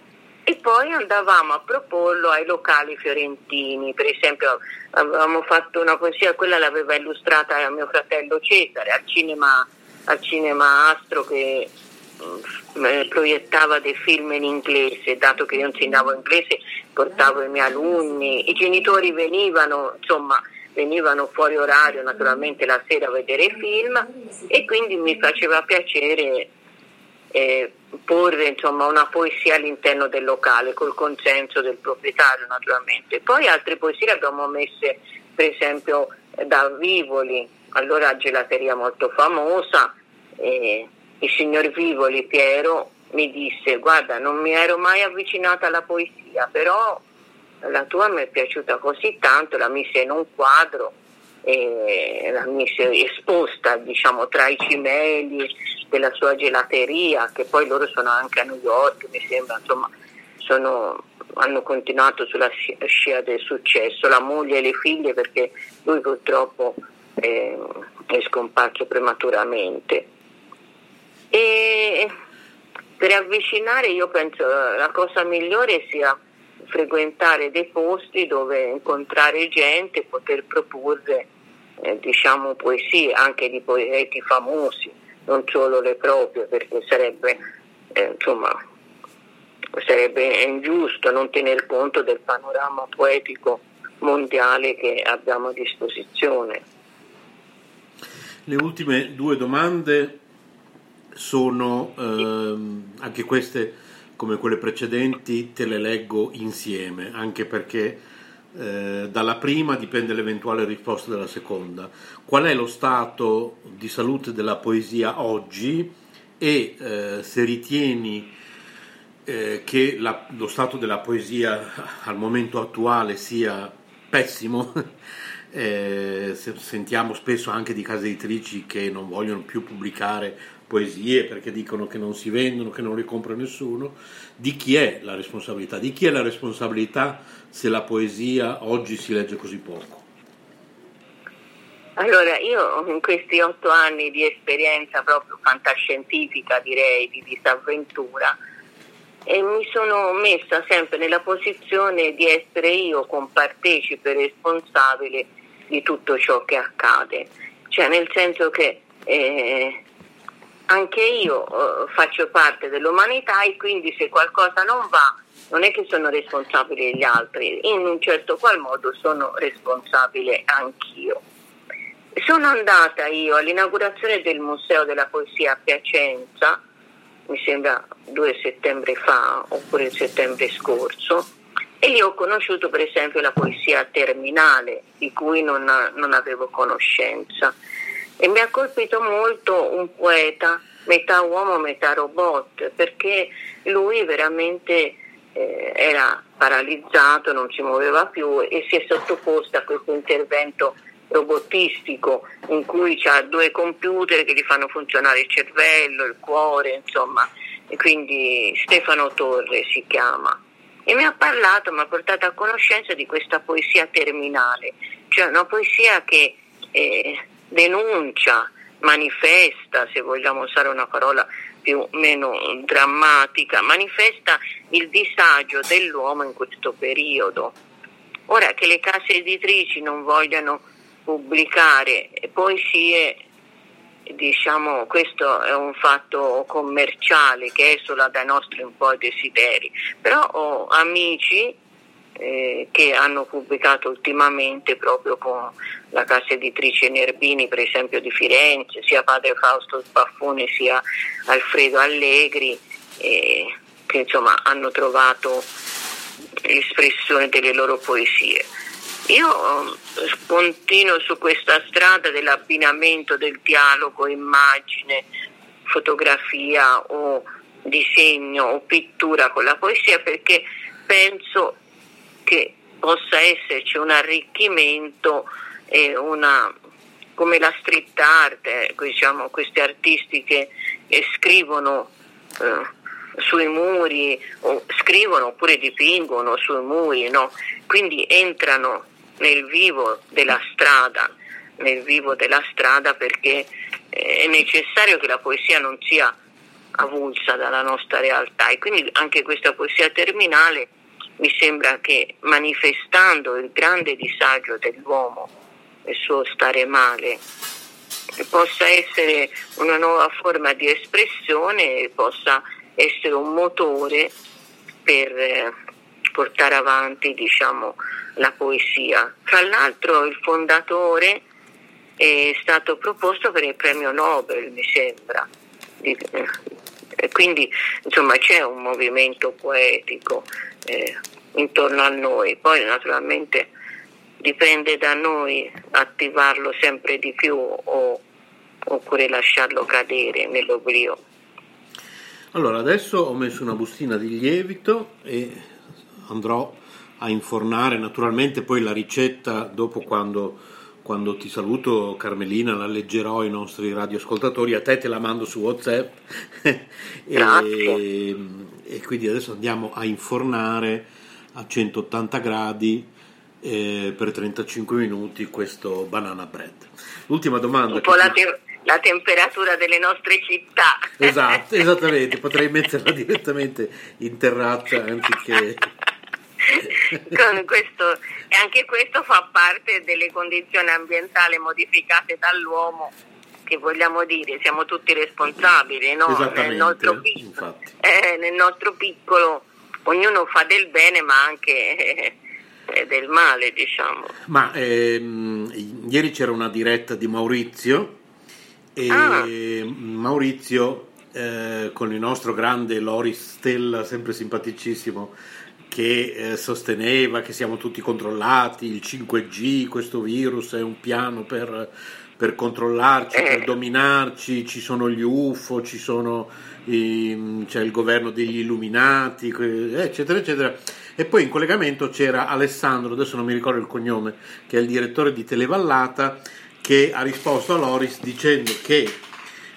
e poi andavamo a proporlo ai locali fiorentini, per esempio avevamo fatto una poesia, quella l'aveva illustrata mio fratello Cesare al cinema, al cinema Astro che mm, proiettava dei film in inglese, dato che io insegnavo inglese portavo i miei alunni, i genitori venivano, insomma venivano fuori orario naturalmente la sera a vedere film e quindi mi faceva piacere eh, porre insomma, una poesia all'interno del locale col consenso del proprietario naturalmente. Poi altre poesie le abbiamo messe per esempio da Vivoli, allora gelateria molto famosa, eh, il signor Vivoli Piero mi disse guarda non mi ero mai avvicinata alla poesia però la tua mi è piaciuta così tanto, la mise in un quadro e la mise esposta diciamo tra i cimeli della sua gelateria, che poi loro sono anche a New York, mi sembra, insomma, sono, hanno continuato sulla scia del successo, la moglie e le figlie, perché lui purtroppo eh, è scomparso prematuramente. E per avvicinare io penso la cosa migliore sia frequentare dei posti dove incontrare gente e poter proporre eh, diciamo poesie anche di poeti famosi non solo le proprie, perché sarebbe, eh, insomma, sarebbe ingiusto non tener conto del panorama poetico mondiale che abbiamo a disposizione. Le ultime due domande sono ehm, anche queste come quelle precedenti, te le leggo insieme, anche perché eh, dalla prima dipende l'eventuale risposta della seconda. Qual è lo stato di salute della poesia oggi e eh, se ritieni eh, che la, lo stato della poesia al momento attuale sia pessimo, eh, sentiamo spesso anche di case editrici che non vogliono più pubblicare poesie perché dicono che non si vendono, che non le compra nessuno, di chi è la responsabilità? Di chi è la responsabilità se la poesia oggi si legge così poco? Allora, io in questi otto anni di esperienza proprio fantascientifica, direi, di disavventura, e mi sono messa sempre nella posizione di essere io compartecipe responsabile di tutto ciò che accade, cioè nel senso che eh, anche io eh, faccio parte dell'umanità e quindi se qualcosa non va non è che sono responsabile gli altri, in un certo qual modo sono responsabile anch'io. Sono andata io all'inaugurazione del Museo della Poesia a Piacenza, mi sembra due settembre fa oppure il settembre scorso, e lì ho conosciuto per esempio la poesia terminale di cui non, non avevo conoscenza e mi ha colpito molto un poeta, metà uomo, metà robot, perché lui veramente eh, era paralizzato, non si muoveva più e si è sottoposto a questo intervento robotistico in cui ha due computer che gli fanno funzionare il cervello, il cuore, insomma, e quindi Stefano Torre si chiama. E mi ha parlato, mi ha portato a conoscenza di questa poesia terminale, cioè una poesia che eh, denuncia, manifesta, se vogliamo usare una parola più o meno drammatica, manifesta il disagio dell'uomo in questo periodo. Ora che le case editrici non vogliano pubblicare poesie, diciamo questo è un fatto commerciale che esula dai nostri un po' desideri, però ho amici eh, che hanno pubblicato ultimamente proprio con la casa editrice Nerbini, per esempio di Firenze, sia padre Fausto Sbaffone sia Alfredo Allegri, eh, che insomma hanno trovato l'espressione delle loro poesie. Io eh, continuo su questa strada dell'abbinamento del dialogo, immagine, fotografia o disegno o pittura con la poesia perché penso che possa esserci un arricchimento e una, come la street art, eh, diciamo, questi artisti che eh, scrivono eh, sui muri, o scrivono oppure dipingono sui muri, no? quindi entrano nel vivo della strada, nel vivo della strada perché eh, è necessario che la poesia non sia avulsa dalla nostra realtà e quindi anche questa poesia terminale mi sembra che manifestando il grande disagio dell'uomo, il suo stare male, possa essere una nuova forma di espressione e possa essere un motore per eh, portare avanti diciamo, la poesia. Tra l'altro il fondatore è stato proposto per il premio Nobel, mi sembra. Eh, quindi insomma c'è un movimento poetico eh, intorno a noi. Poi naturalmente dipende da noi attivarlo sempre di più o, oppure lasciarlo cadere nell'oblio. Allora, adesso ho messo una bustina di lievito e andrò a infornare naturalmente poi la ricetta dopo quando, quando ti saluto Carmelina la leggerò ai nostri radioascoltatori a te te la mando su Whatsapp e, e quindi adesso andiamo a infornare a 180 gradi eh, per 35 minuti questo banana bread. L'ultima domanda. Un po' la, te- la, temperatura delle nostre città. Esatto, esattamente, potrei metterla direttamente in terrazza anziché... questo, e anche questo fa parte delle condizioni ambientali modificate dall'uomo che vogliamo dire, siamo tutti responsabili, no? nel, nostro piccolo, eh, nel nostro piccolo ognuno fa del bene ma anche eh, del male, diciamo. Ma ehm, ieri c'era una diretta di Maurizio e ah. Maurizio eh, con il nostro grande Loris Stella, sempre simpaticissimo, che eh, sosteneva che siamo tutti controllati, il 5G, questo virus è un piano per, per controllarci, per eh. dominarci, ci sono gli UFO, ci sono i, c'è il governo degli illuminati, eccetera, eccetera. E poi in collegamento c'era Alessandro, adesso non mi ricordo il cognome, che è il direttore di Televallata, che ha risposto a Loris dicendo che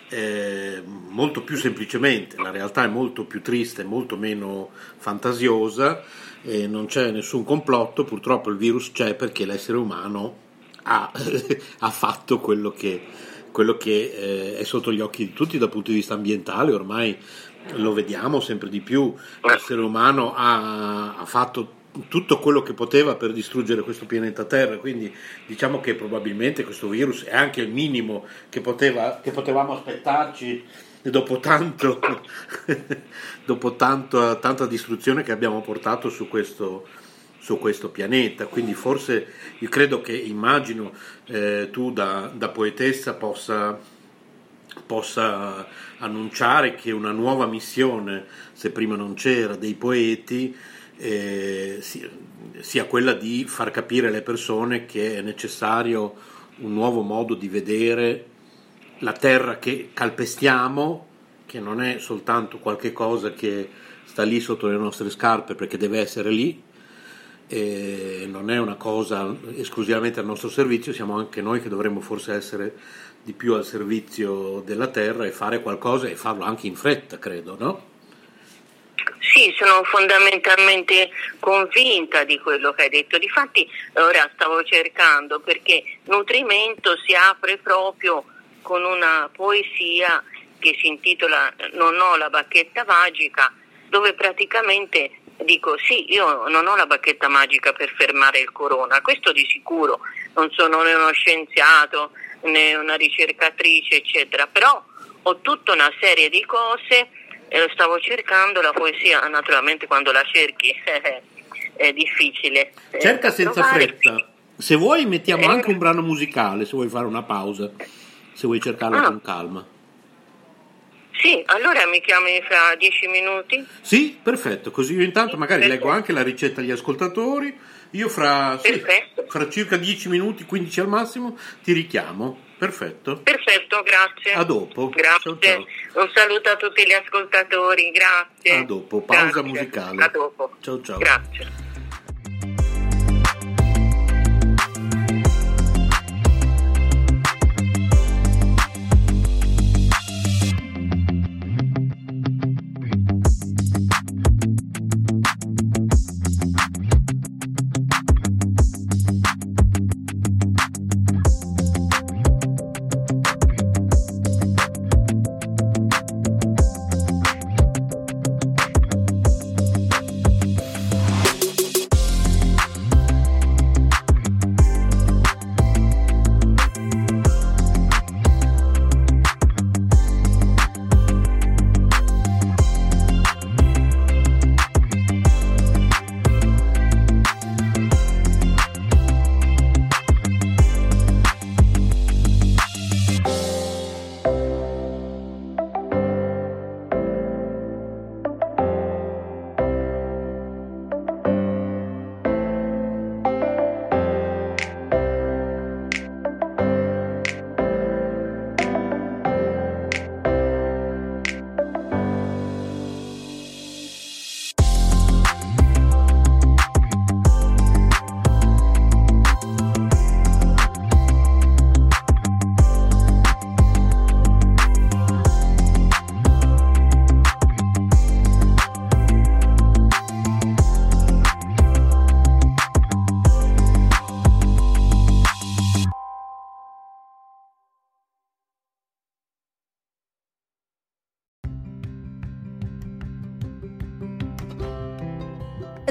eh, molto più semplicemente, la realtà è molto più triste, molto meno fantasiosa, eh, non c'è nessun complotto, purtroppo il virus c'è perché l'essere umano ha, ha fatto quello che, quello che eh, è sotto gli occhi di tutti dal punto di vista ambientale, ormai lo vediamo sempre di più, l'essere umano ha, ha fatto tutto quello che poteva per distruggere questo pianeta Terra, quindi diciamo che probabilmente questo virus è anche il minimo che, poteva, che potevamo aspettarci dopo, tanto, dopo tanto, tanta distruzione che abbiamo portato su questo, su questo pianeta. Quindi forse io credo che immagino eh, tu da, da poetessa possa, possa annunciare che una nuova missione, se prima non c'era, dei poeti, eh, sia quella di far capire alle persone che è necessario un nuovo modo di vedere la terra che calpestiamo, che non è soltanto qualche cosa che sta lì sotto le nostre scarpe perché deve essere lì, non è una cosa esclusivamente al nostro servizio, siamo anche noi che dovremmo forse essere di più al servizio della terra e fare qualcosa e farlo anche in fretta, credo, no? Sì, sono fondamentalmente convinta di quello che hai detto. Difatti ora stavo cercando perché nutrimento si apre proprio con una poesia che si intitola Non ho la bacchetta magica, dove praticamente dico sì, io non ho la bacchetta magica per fermare il corona, questo di sicuro, non sono né uno scienziato né una ricercatrice, eccetera, però ho tutta una serie di cose e lo stavo cercando, la poesia naturalmente quando la cerchi è difficile. Cerca senza trovare... fretta. Se vuoi mettiamo eh. anche un brano musicale, se vuoi fare una pausa, se vuoi cercarlo ah. con calma. Sì, allora mi chiami fra dieci minuti? Sì, perfetto, così io intanto magari perfetto. leggo anche la ricetta agli ascoltatori, io fra, sì, fra circa dieci minuti, 15 al massimo, ti richiamo. Perfetto. Perfetto, grazie. A dopo. Grazie. Ciao, ciao. Un saluto a tutti gli ascoltatori, grazie. A dopo, pausa grazie. musicale. A dopo. Ciao ciao. Grazie.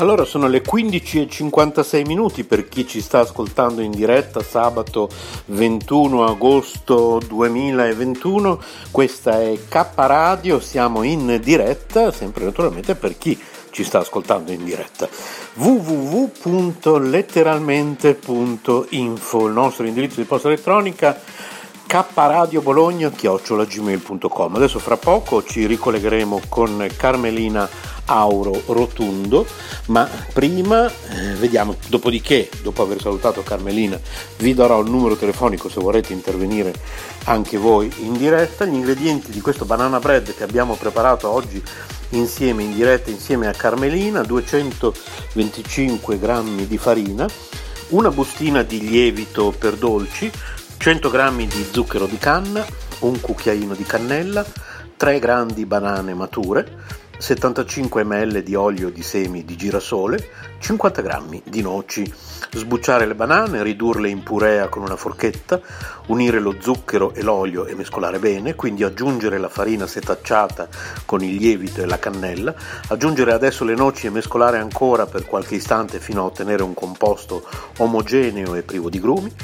Allora sono le 15.56 minuti per chi ci sta ascoltando in diretta sabato 21 agosto 2021, questa è K Radio, siamo in diretta, sempre naturalmente per chi ci sta ascoltando in diretta. www.letteralmente.info il nostro indirizzo di posta elettronica kradiobologna.gmail.com Adesso fra poco ci ricollegheremo con Carmelina Auro Rotundo, ma prima eh, vediamo, dopodiché, dopo aver salutato Carmelina, vi darò il numero telefonico se vorrete intervenire anche voi in diretta. Gli ingredienti di questo banana bread che abbiamo preparato oggi insieme in diretta insieme a Carmelina, 225 g di farina, una bustina di lievito per dolci, 100 g di zucchero di canna, un cucchiaino di cannella, 3 grandi banane mature, 75 ml di olio di semi di girasole, 50 g di noci. Sbucciare le banane, ridurle in purea con una forchetta, unire lo zucchero e l'olio e mescolare bene, quindi aggiungere la farina setacciata con il lievito e la cannella, aggiungere adesso le noci e mescolare ancora per qualche istante fino a ottenere un composto omogeneo e privo di grumi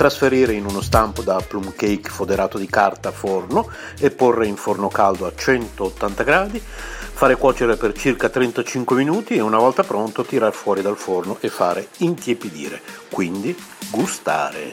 trasferire in uno stampo da plum cake foderato di carta a forno e porre in forno caldo a 180 gradi fare cuocere per circa 35 minuti e una volta pronto tirare fuori dal forno e fare intiepidire, quindi gustare.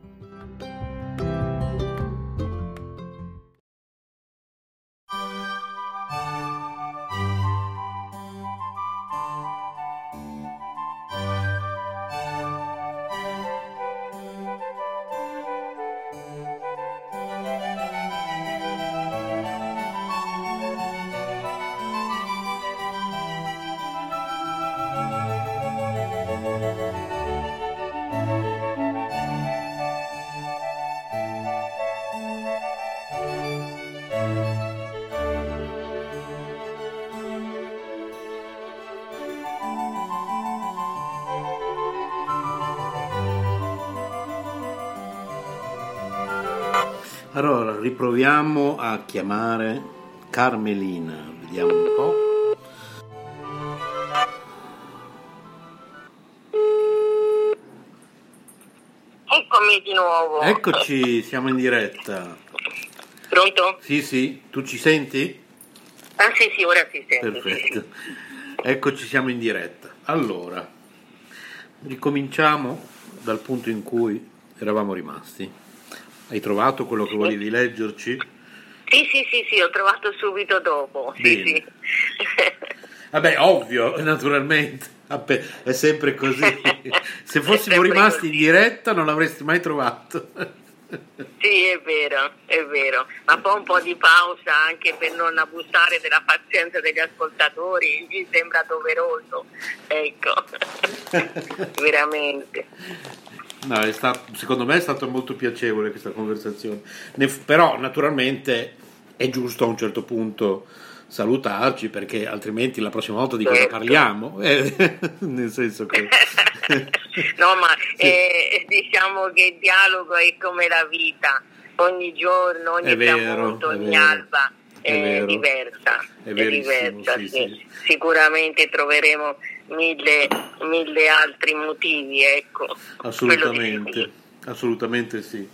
Allora, riproviamo a chiamare Carmelina, vediamo un po'. Eccomi di nuovo. Eccoci, siamo in diretta. Pronto? Sì, sì, tu ci senti? Ah sì, sì, ora si sente. Perfetto. Eccoci, siamo in diretta. Allora, ricominciamo dal punto in cui eravamo rimasti. Hai trovato quello che volevi leggerci? Sì, sì, sì, sì, ho trovato subito dopo. Sì, Bene. sì. Vabbè, ovvio, naturalmente. Vabbè, È sempre così. Se fossimo rimasti in così. diretta non l'avresti mai trovato. Sì, è vero, è vero, ma poi un po' di pausa anche per non abusare della pazienza degli ascoltatori, mi sembra doveroso, ecco, veramente. No, è stato- secondo me è stato molto piacevole questa conversazione. Ne- però, naturalmente, è giusto a un certo punto salutarci perché altrimenti la prossima volta di cosa Certo. parliamo? Eh, nel senso che... no, ma Sì. eh, diciamo che il dialogo è come la vita, ogni giorno, ogni tramonto, ogni alba è è, diversa. È È, diversa, sì, sì. Sicuramente troveremo mille, mille altri motivi, ecco. Assolutamente, assolutamente sì.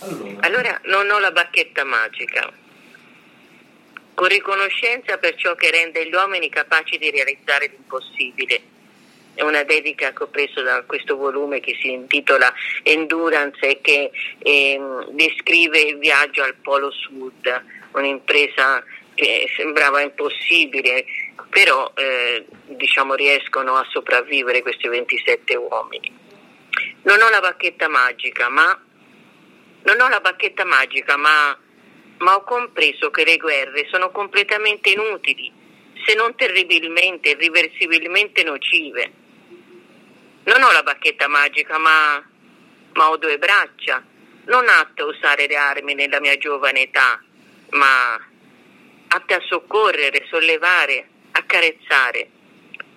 Allora, Allora non ho la bacchetta magica. Con riconoscenza per ciò che rende gli uomini capaci di realizzare l'impossibile. È una dedica che ho preso da questo volume che si intitola Endurance e che ehm, descrive il viaggio al Polo Sud, un'impresa che sembrava impossibile, però eh, diciamo riescono a sopravvivere questi 27 uomini. Non ho la bacchetta magica, ma bacchetta magica, ma, ma ho compreso che le guerre sono completamente inutili, se non terribilmente, irreversibilmente nocive. Non ho la bacchetta magica, ma, ma ho due braccia, non atte a usare le armi nella mia giovane età, ma atte a soccorrere, sollevare, accarezzare.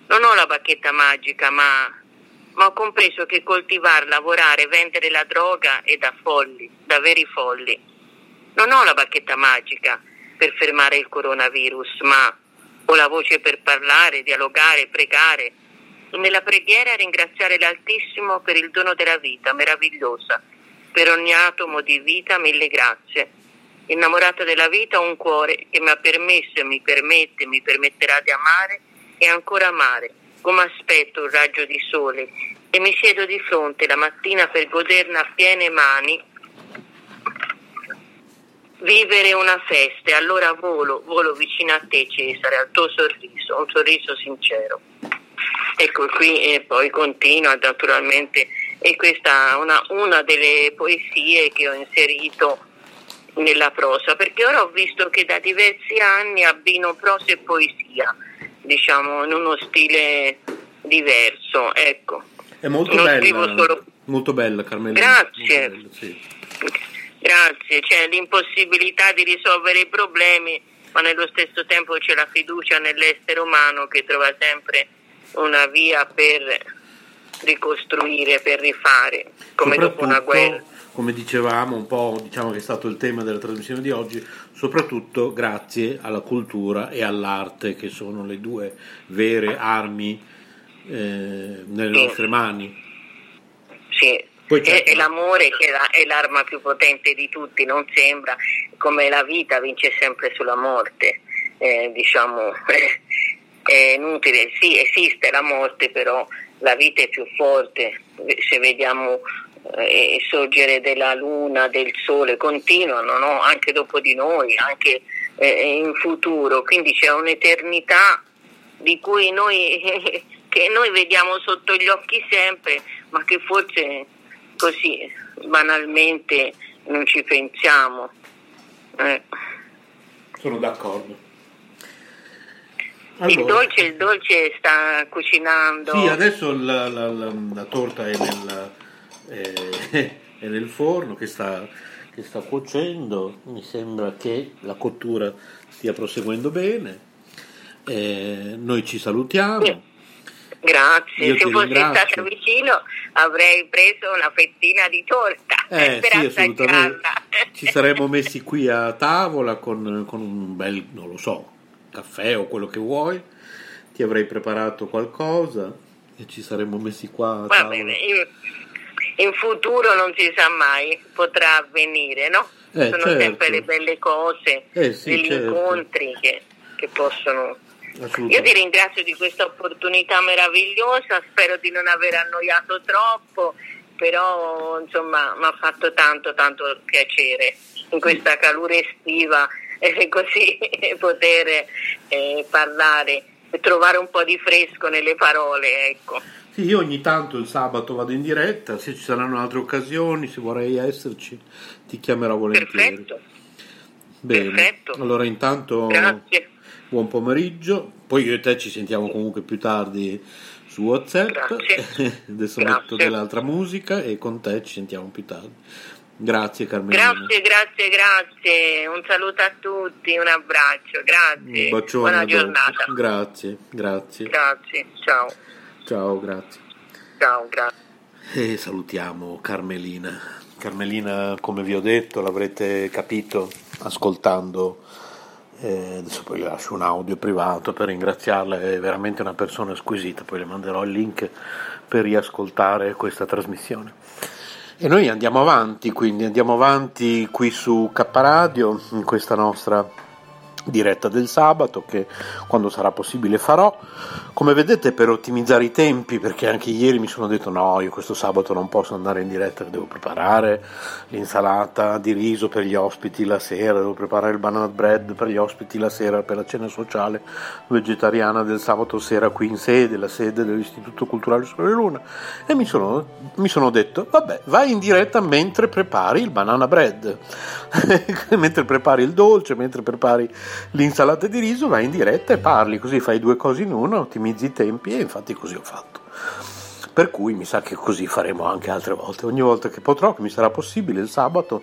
Non ho la bacchetta magica, ma ma ho compreso che coltivare, lavorare, vendere la droga è da folli, da veri folli. Non ho la bacchetta magica per fermare il coronavirus, ma ho la voce per parlare, dialogare, pregare. Nella preghiera ringraziare l'Altissimo per il dono della vita meravigliosa, per ogni atomo di vita, mille grazie. Innamorata della vita ho un cuore che mi ha permesso e mi permette, mi permetterà di amare e ancora amare come aspetto un raggio di sole e mi siedo di fronte la mattina per goderne a piene mani vivere una festa e allora volo, volo vicino a te Cesare, al tuo sorriso, un sorriso sincero. Ecco qui e poi continua naturalmente e questa è una, una delle poesie che ho inserito nella prosa perché ora ho visto che da diversi anni abbino prosa e poesia diciamo in uno stile diverso ecco è molto non bella, solo- molto bella Carmelina. Grazie. bella, sì. grazie c'è l'impossibilità di risolvere i problemi ma nello stesso tempo c'è la fiducia nell'essere umano che trova sempre una via per ricostruire per rifare come dopo una guerra come dicevamo, un po' diciamo che è stato il tema della trasmissione di oggi, soprattutto grazie alla cultura e all'arte che sono le due vere armi eh, nelle Sì. nostre mani. Sì, Poi certo. è, è l'amore che è l'arma più potente di tutti, non sembra come la vita vince sempre sulla morte, eh, diciamo, è inutile, sì esiste la morte però la vita è più forte, se vediamo eh, il sorgere della luna, del sole, continuano no? anche dopo di noi, anche eh, in futuro, quindi c'è un'eternità di cui noi, che noi vediamo sotto gli occhi sempre, ma che forse così banalmente non ci pensiamo. Eh. Sono d'accordo. Allora. Il, dolce, il dolce sta cucinando. Sì, adesso la, la, la, la torta è nel, è, è nel, forno che sta, che sta cuocendo. Mi sembra che la cottura stia proseguendo bene. Eh, noi ci salutiamo. Sì. Grazie, Io se fossi stata vicino avrei preso una fettina di torta Eh, per sì, assolutamente. Ci saremmo messi qui a tavola con, con un bel, non lo so, caffè o quello che vuoi. Ti avrei preparato qualcosa e ci saremmo messi qua Va bene, in, in futuro non si sa mai, potrà avvenire, no? Eh, Sono certo. sempre le belle cose, Eh, sì, degli certo. incontri che, che possono... Io ti ringrazio di questa opportunità meravigliosa, spero di non aver annoiato troppo, però insomma mi ha fatto tanto tanto piacere in questa calura estiva eh, così poter eh, parlare e trovare un po' di fresco nelle parole, ecco. Sì, io ogni tanto il sabato vado in diretta, se ci saranno altre occasioni, se vorrei esserci, ti chiamerò volentieri. Perfetto, Bene. perfetto. Allora intanto grazie. buon pomeriggio, poi io e te ci sentiamo comunque più tardi su WhatsApp. Grazie. Adesso Grazie. metto dell'altra musica e con te ci sentiamo più tardi. Grazie Carmelina. Grazie, grazie, grazie. Un saluto a tutti, un abbraccio, grazie. Un bacione. Buona a dopo. giornata. Grazie, grazie. Grazie, ciao, Ciao, grazie. ciao, grazie. E salutiamo Carmelina. Carmelina, come vi ho detto, l'avrete capito ascoltando. eh, adesso poi le lascio un audio privato per ringraziarla, è veramente una persona squisita. Poi le manderò il link per riascoltare questa trasmissione. E noi andiamo avanti, quindi andiamo avanti qui su K Radio, in questa nostra diretta del sabato che quando sarà possibile farò. Come vedete per ottimizzare i tempi, perché anche ieri mi sono detto no, io questo sabato non posso andare in diretta, devo preparare l'insalata di riso per gli ospiti la sera, devo preparare il banana bread per gli ospiti la sera per la cena sociale vegetariana del sabato sera qui in sede, la sede dell'Istituto Culturale Sole Luna e mi sono, mi sono detto vabbè vai in diretta mentre prepari il banana bread mentre prepari il dolce mentre prepari l'insalata di riso vai in diretta e parli così fai due cose in una ottimizzi i tempi e infatti così ho fatto. Per cui mi sa che così faremo anche altre volte. Ogni volta che potrò che mi sarà possibile il sabato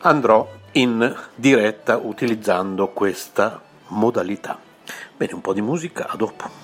andrò in diretta utilizzando questa modalità. Bene un po' di musica a dopo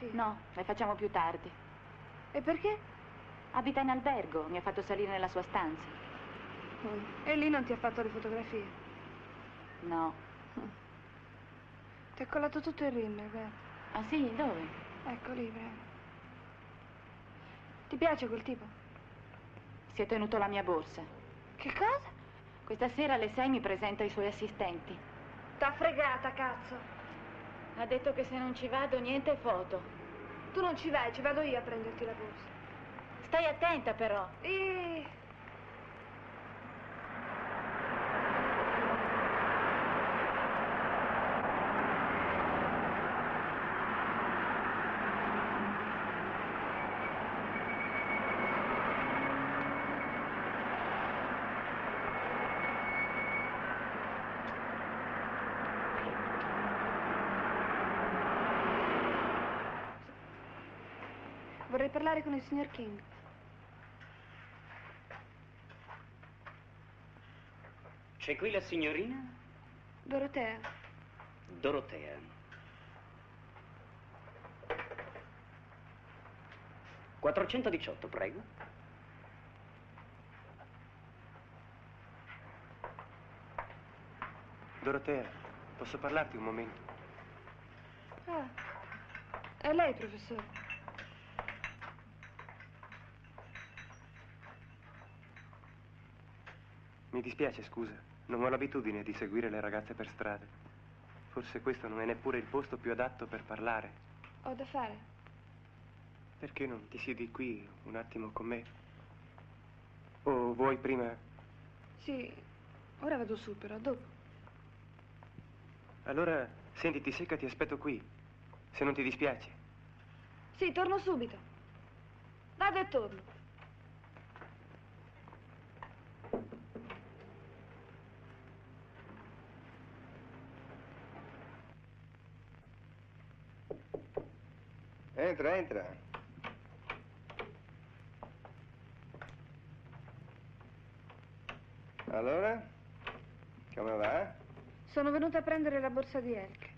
fotografie? No, le facciamo più tardi. E perché? Abita in albergo, mi ha fatto salire nella sua stanza. Mm. E lì non ti ha fatto le fotografie? No. Ti ha collato tutto il rim, vero? Ah sì, dove? Ecco lì, prego. Ti piace quel tipo? Si è tenuto la mia borsa. Che cosa? Questa sera alle sei mi presenta i suoi assistenti. T'ha fregata, cazzo. Ha detto che se non ci vado niente foto. Tu non ci vai, ci vado io a prenderti la borsa. Stai attenta però. E... Vorrei parlare con il signor King. C'è qui la signorina Dorotea. Dorotea. Quattrocentodiciotto, prego. Dorotea, Posso parlarti un momento? Ah, è lei, professore. Mi dispiace, scusa. Non ho l'abitudine di seguire le ragazze per strada. Forse questo non è neppure il posto più adatto per parlare. Ho da fare. Perché non ti siedi qui un attimo con me? O vuoi prima... Sì, ora vado su, però dopo. Allora, sentiti secca, ti aspetto qui. Se non ti dispiace. Sì, torno subito. Vado e torno. Entra, entra. Allora? Come va? Sono venuta a prendere la borsa di Elke.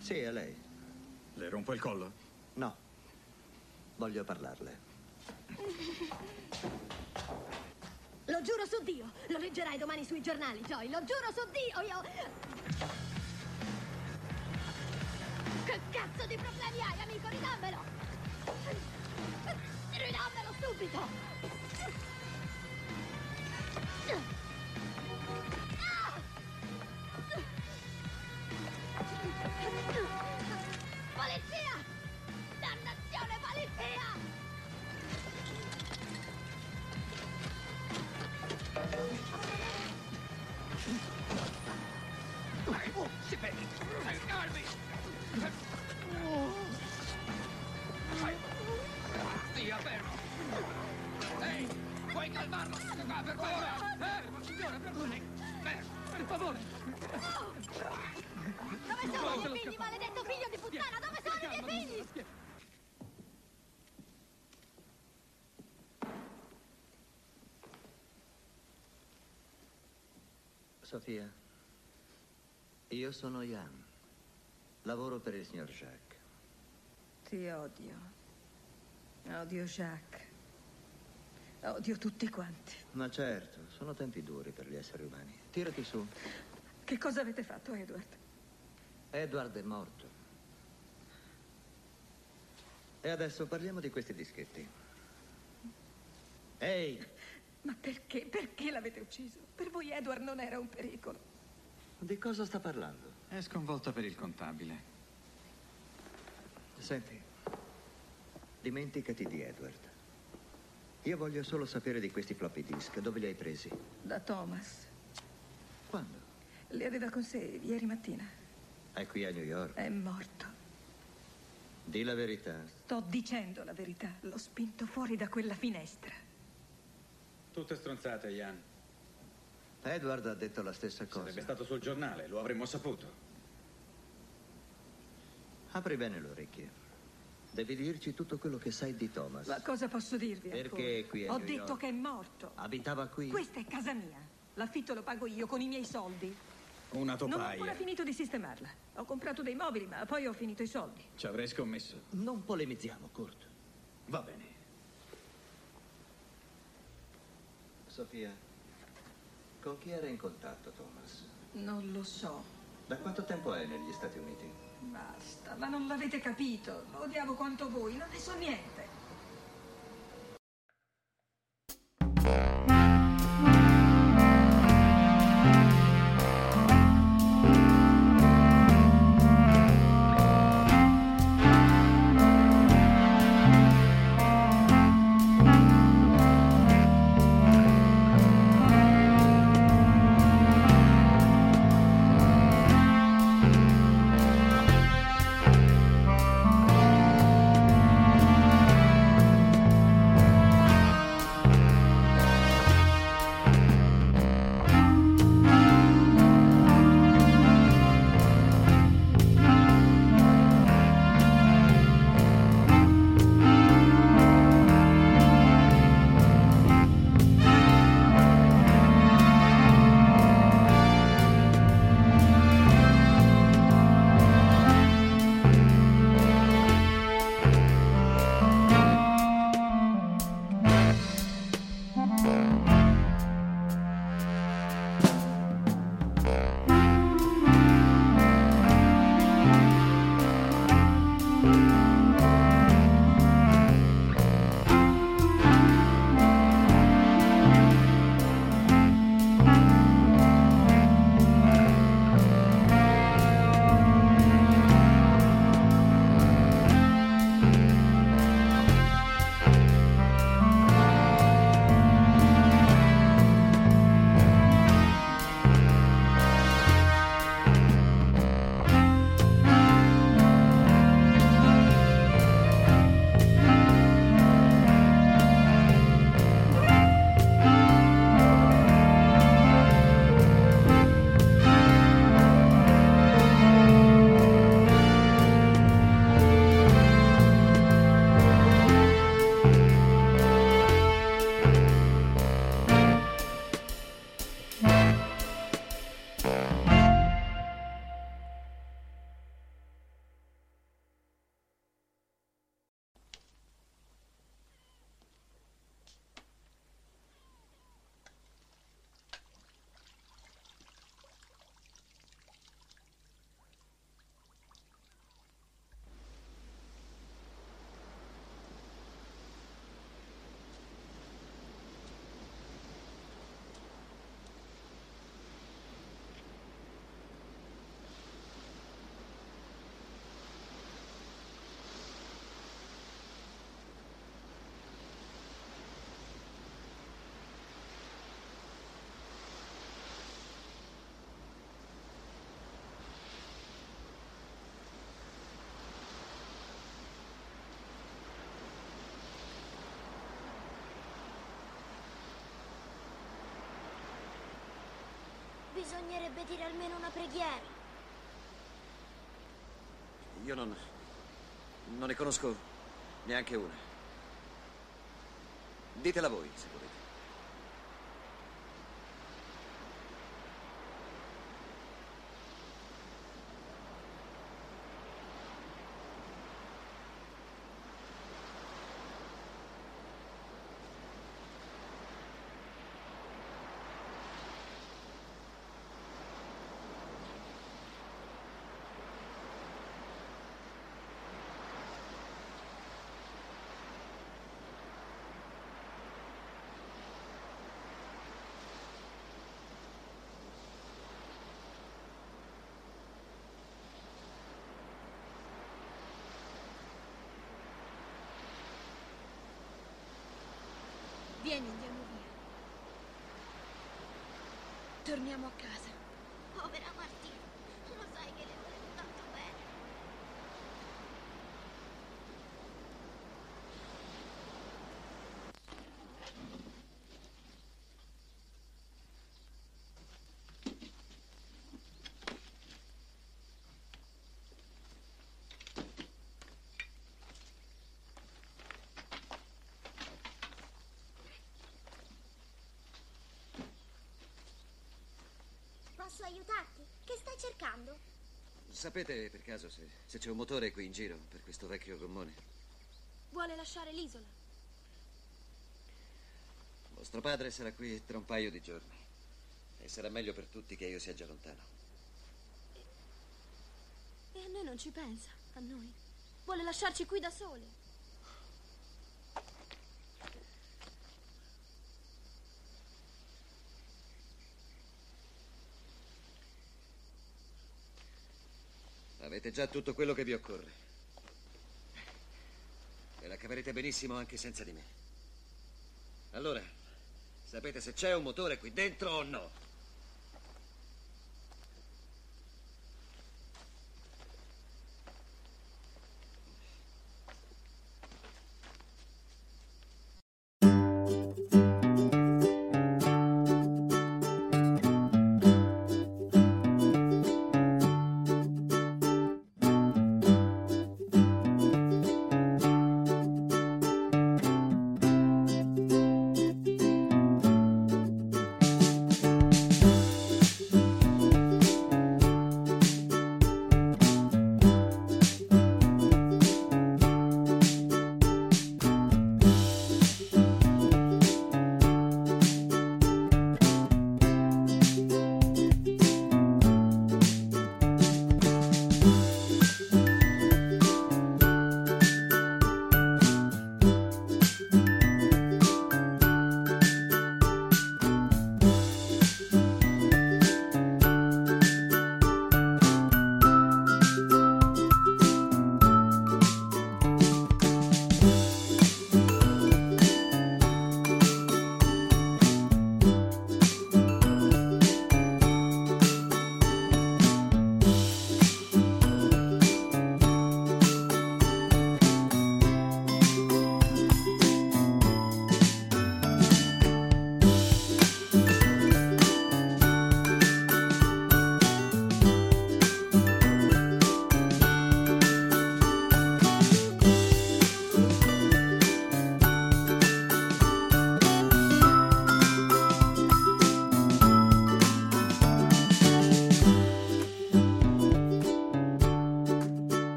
Sì, è lei. Le rompo il collo? No. Voglio parlarle. Lo giuro su Dio, lo leggerai domani sui giornali, Joy. Lo giuro su Dio, io... Che cazzo di problemi hai, amico? Ridammelo! Ridammelo subito! Fermi! Calmi! Stia fermo! Ehi, puoi calmarlo? Signora, perdoni! Per favore! Dove sono i miei figli, maledetto figlio di puttana? Dove sono i miei figli? Sofia, io sono Jan. Lavoro per il signor Jacques. Ti odio. Odio Jacques. Odio tutti quanti. Ma certo, sono tempi duri per gli esseri umani. Tirati su. Che cosa avete fatto, Edward? Edward è morto. E adesso parliamo di questi dischetti. Ehi, Ma perché? Perché l'avete ucciso? Per voi Edward non era un pericolo. di cosa sta parlando? È sconvolta per il contabile. Senti, dimenticati di Edward. Io voglio solo sapere di questi floppy disk. Dove li hai presi? Da Thomas. Quando? Li aveva con sé ieri mattina. È qui a New York. È morto. Di la verità. Sto dicendo la verità. L'ho spinto fuori da quella finestra. Tutte stronzate, Ian. Edward ha detto la stessa cosa. Sarebbe stato sul giornale, lo avremmo saputo. Apri bene le orecchie. Devi dirci tutto quello che sai di Thomas. Ma cosa posso dirvi Perché ancora? qui a Ho New detto York? che è morto. Abitava qui? Questa è casa mia. L'affitto lo pago io con i miei soldi. Una Non ho ancora topaia. finito di sistemarla. Ho comprato dei mobili, ma poi ho finito i soldi. Ci avrei scommesso. Non polemizziamo, Kurt. Va bene. Sofia, con chi era in contatto Thomas? Non lo so. Da quanto tempo è negli Stati Uniti? Basta, ma non l'avete capito. Lo odiavo quanto voi, non ne so niente. Bisognerebbe dire almeno una preghiera. Io non. non ne conosco neanche una. Ditela voi, se volete. Vieni, andiamo via. Torniamo a casa. Posso aiutarti? Che stai cercando? Sapete per caso se, se c'è un motore qui in giro per questo vecchio gommone? Vuole lasciare l'isola? Vostro padre sarà qui tra un paio di giorni. E sarà meglio per tutti che io sia già lontano. E a noi non ci pensa, a noi. Vuole lasciarci qui da soli. Avete già tutto quello che vi occorre. E la caverete benissimo anche senza di me. Allora, sapete se c'è un motore qui dentro o no?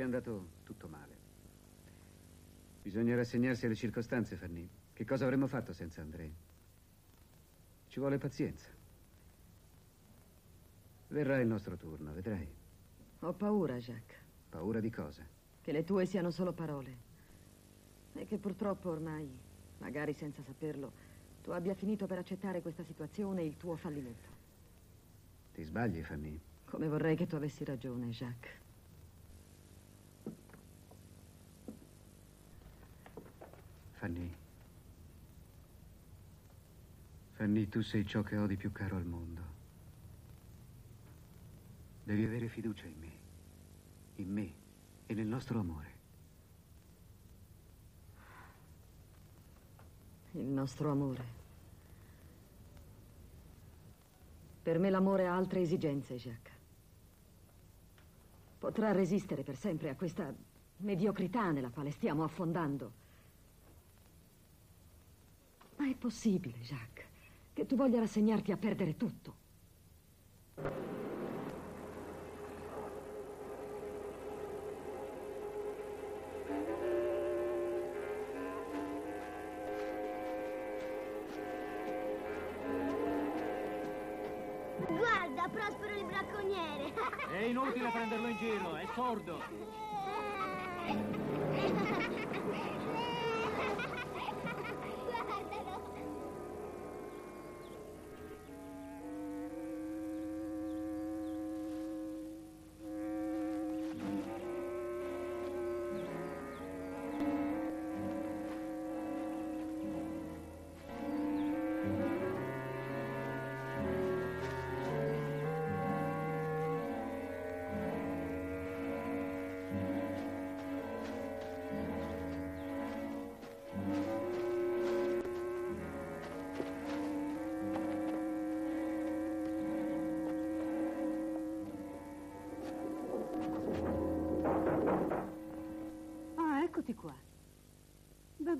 Ci è andato tutto male. Bisogna rassegnarsi alle circostanze, Fanny. Che cosa avremmo fatto senza Andrei? Ci vuole pazienza. Verrà il nostro turno, vedrai. Ho paura, Jacques. Paura di cosa? Che le tue siano solo parole. E che purtroppo ormai, magari senza saperlo, tu abbia finito per accettare questa situazione e il tuo fallimento. Ti sbagli, Fanny. Come vorrei che tu avessi ragione, Jacques. Fanny. Fanny, tu sei ciò che ho di più caro al mondo. Devi avere fiducia in me, in me e nel nostro amore. Il nostro amore. Per me l'amore ha altre esigenze, Jacques. Potrà resistere per sempre a questa mediocrità nella quale stiamo affondando. Ma è possibile, Jacques, che tu voglia rassegnarti a perdere tutto. Guarda, Prospero il bracconiere. È inutile prenderlo in giro, è sordo.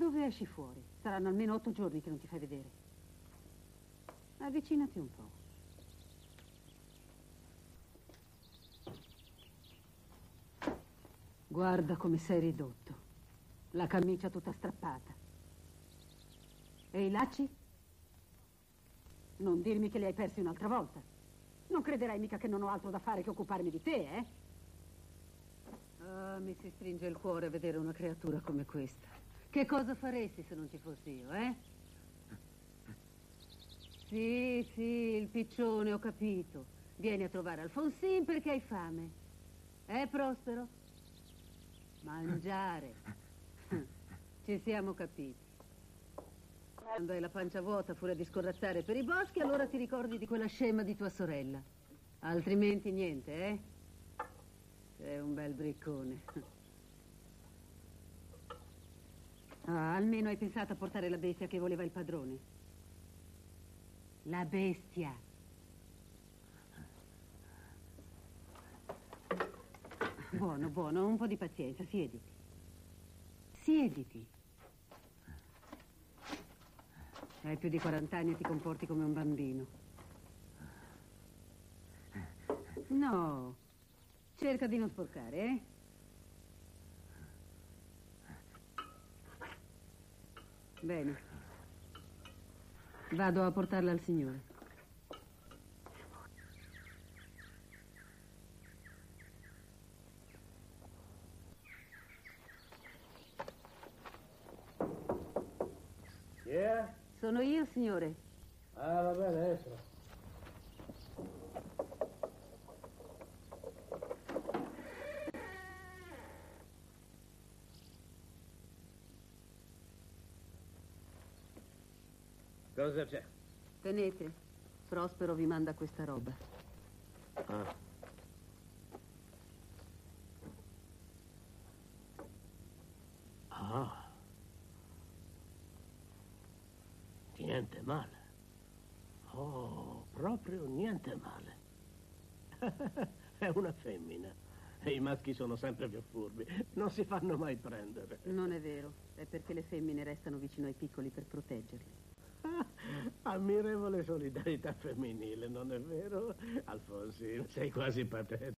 dove esci fuori? Saranno almeno otto giorni che non ti fai vedere. Avvicinati un po'. Guarda come sei ridotto. La camicia tutta strappata. E i lacci? Non dirmi che li hai persi un'altra volta. Non crederai mica che non ho altro da fare che occuparmi di te, eh? Ah, mi si stringe il cuore a vedere una creatura come questa. Che cosa faresti se non ci fossi io, eh? Sì, sì, il piccione, ho capito. Vieni a trovare Alfonsin perché hai fame. Eh, Prospero? Mangiare. Ci siamo capiti. Quando hai la pancia vuota fuori a discorazzare per i boschi, allora ti ricordi di quella scema di tua sorella. Altrimenti niente, eh? Sei un bel briccone. Ah, almeno hai pensato a portare la bestia che voleva il padrone. La bestia. Buono, buono, un po' di pazienza, siediti. Siediti. Hai più di 40 anni e ti comporti come un bambino. No, cerca di non sporcare, eh? Bene. Vado a portarla al signore. Chi è? Sono io, signore. Ah, va bene, adesso. Cosa c'è? Tenete. Prospero vi manda questa roba. Ah. Ah. Niente male. Oh, proprio niente male. È una femmina. E i maschi sono sempre più furbi. Non si fanno mai prendere. Non è vero. È perché le femmine restano vicino ai piccoli per proteggerli. Ammirevole solidarietà femminile, non è vero? Alfonsino, sei quasi patetico.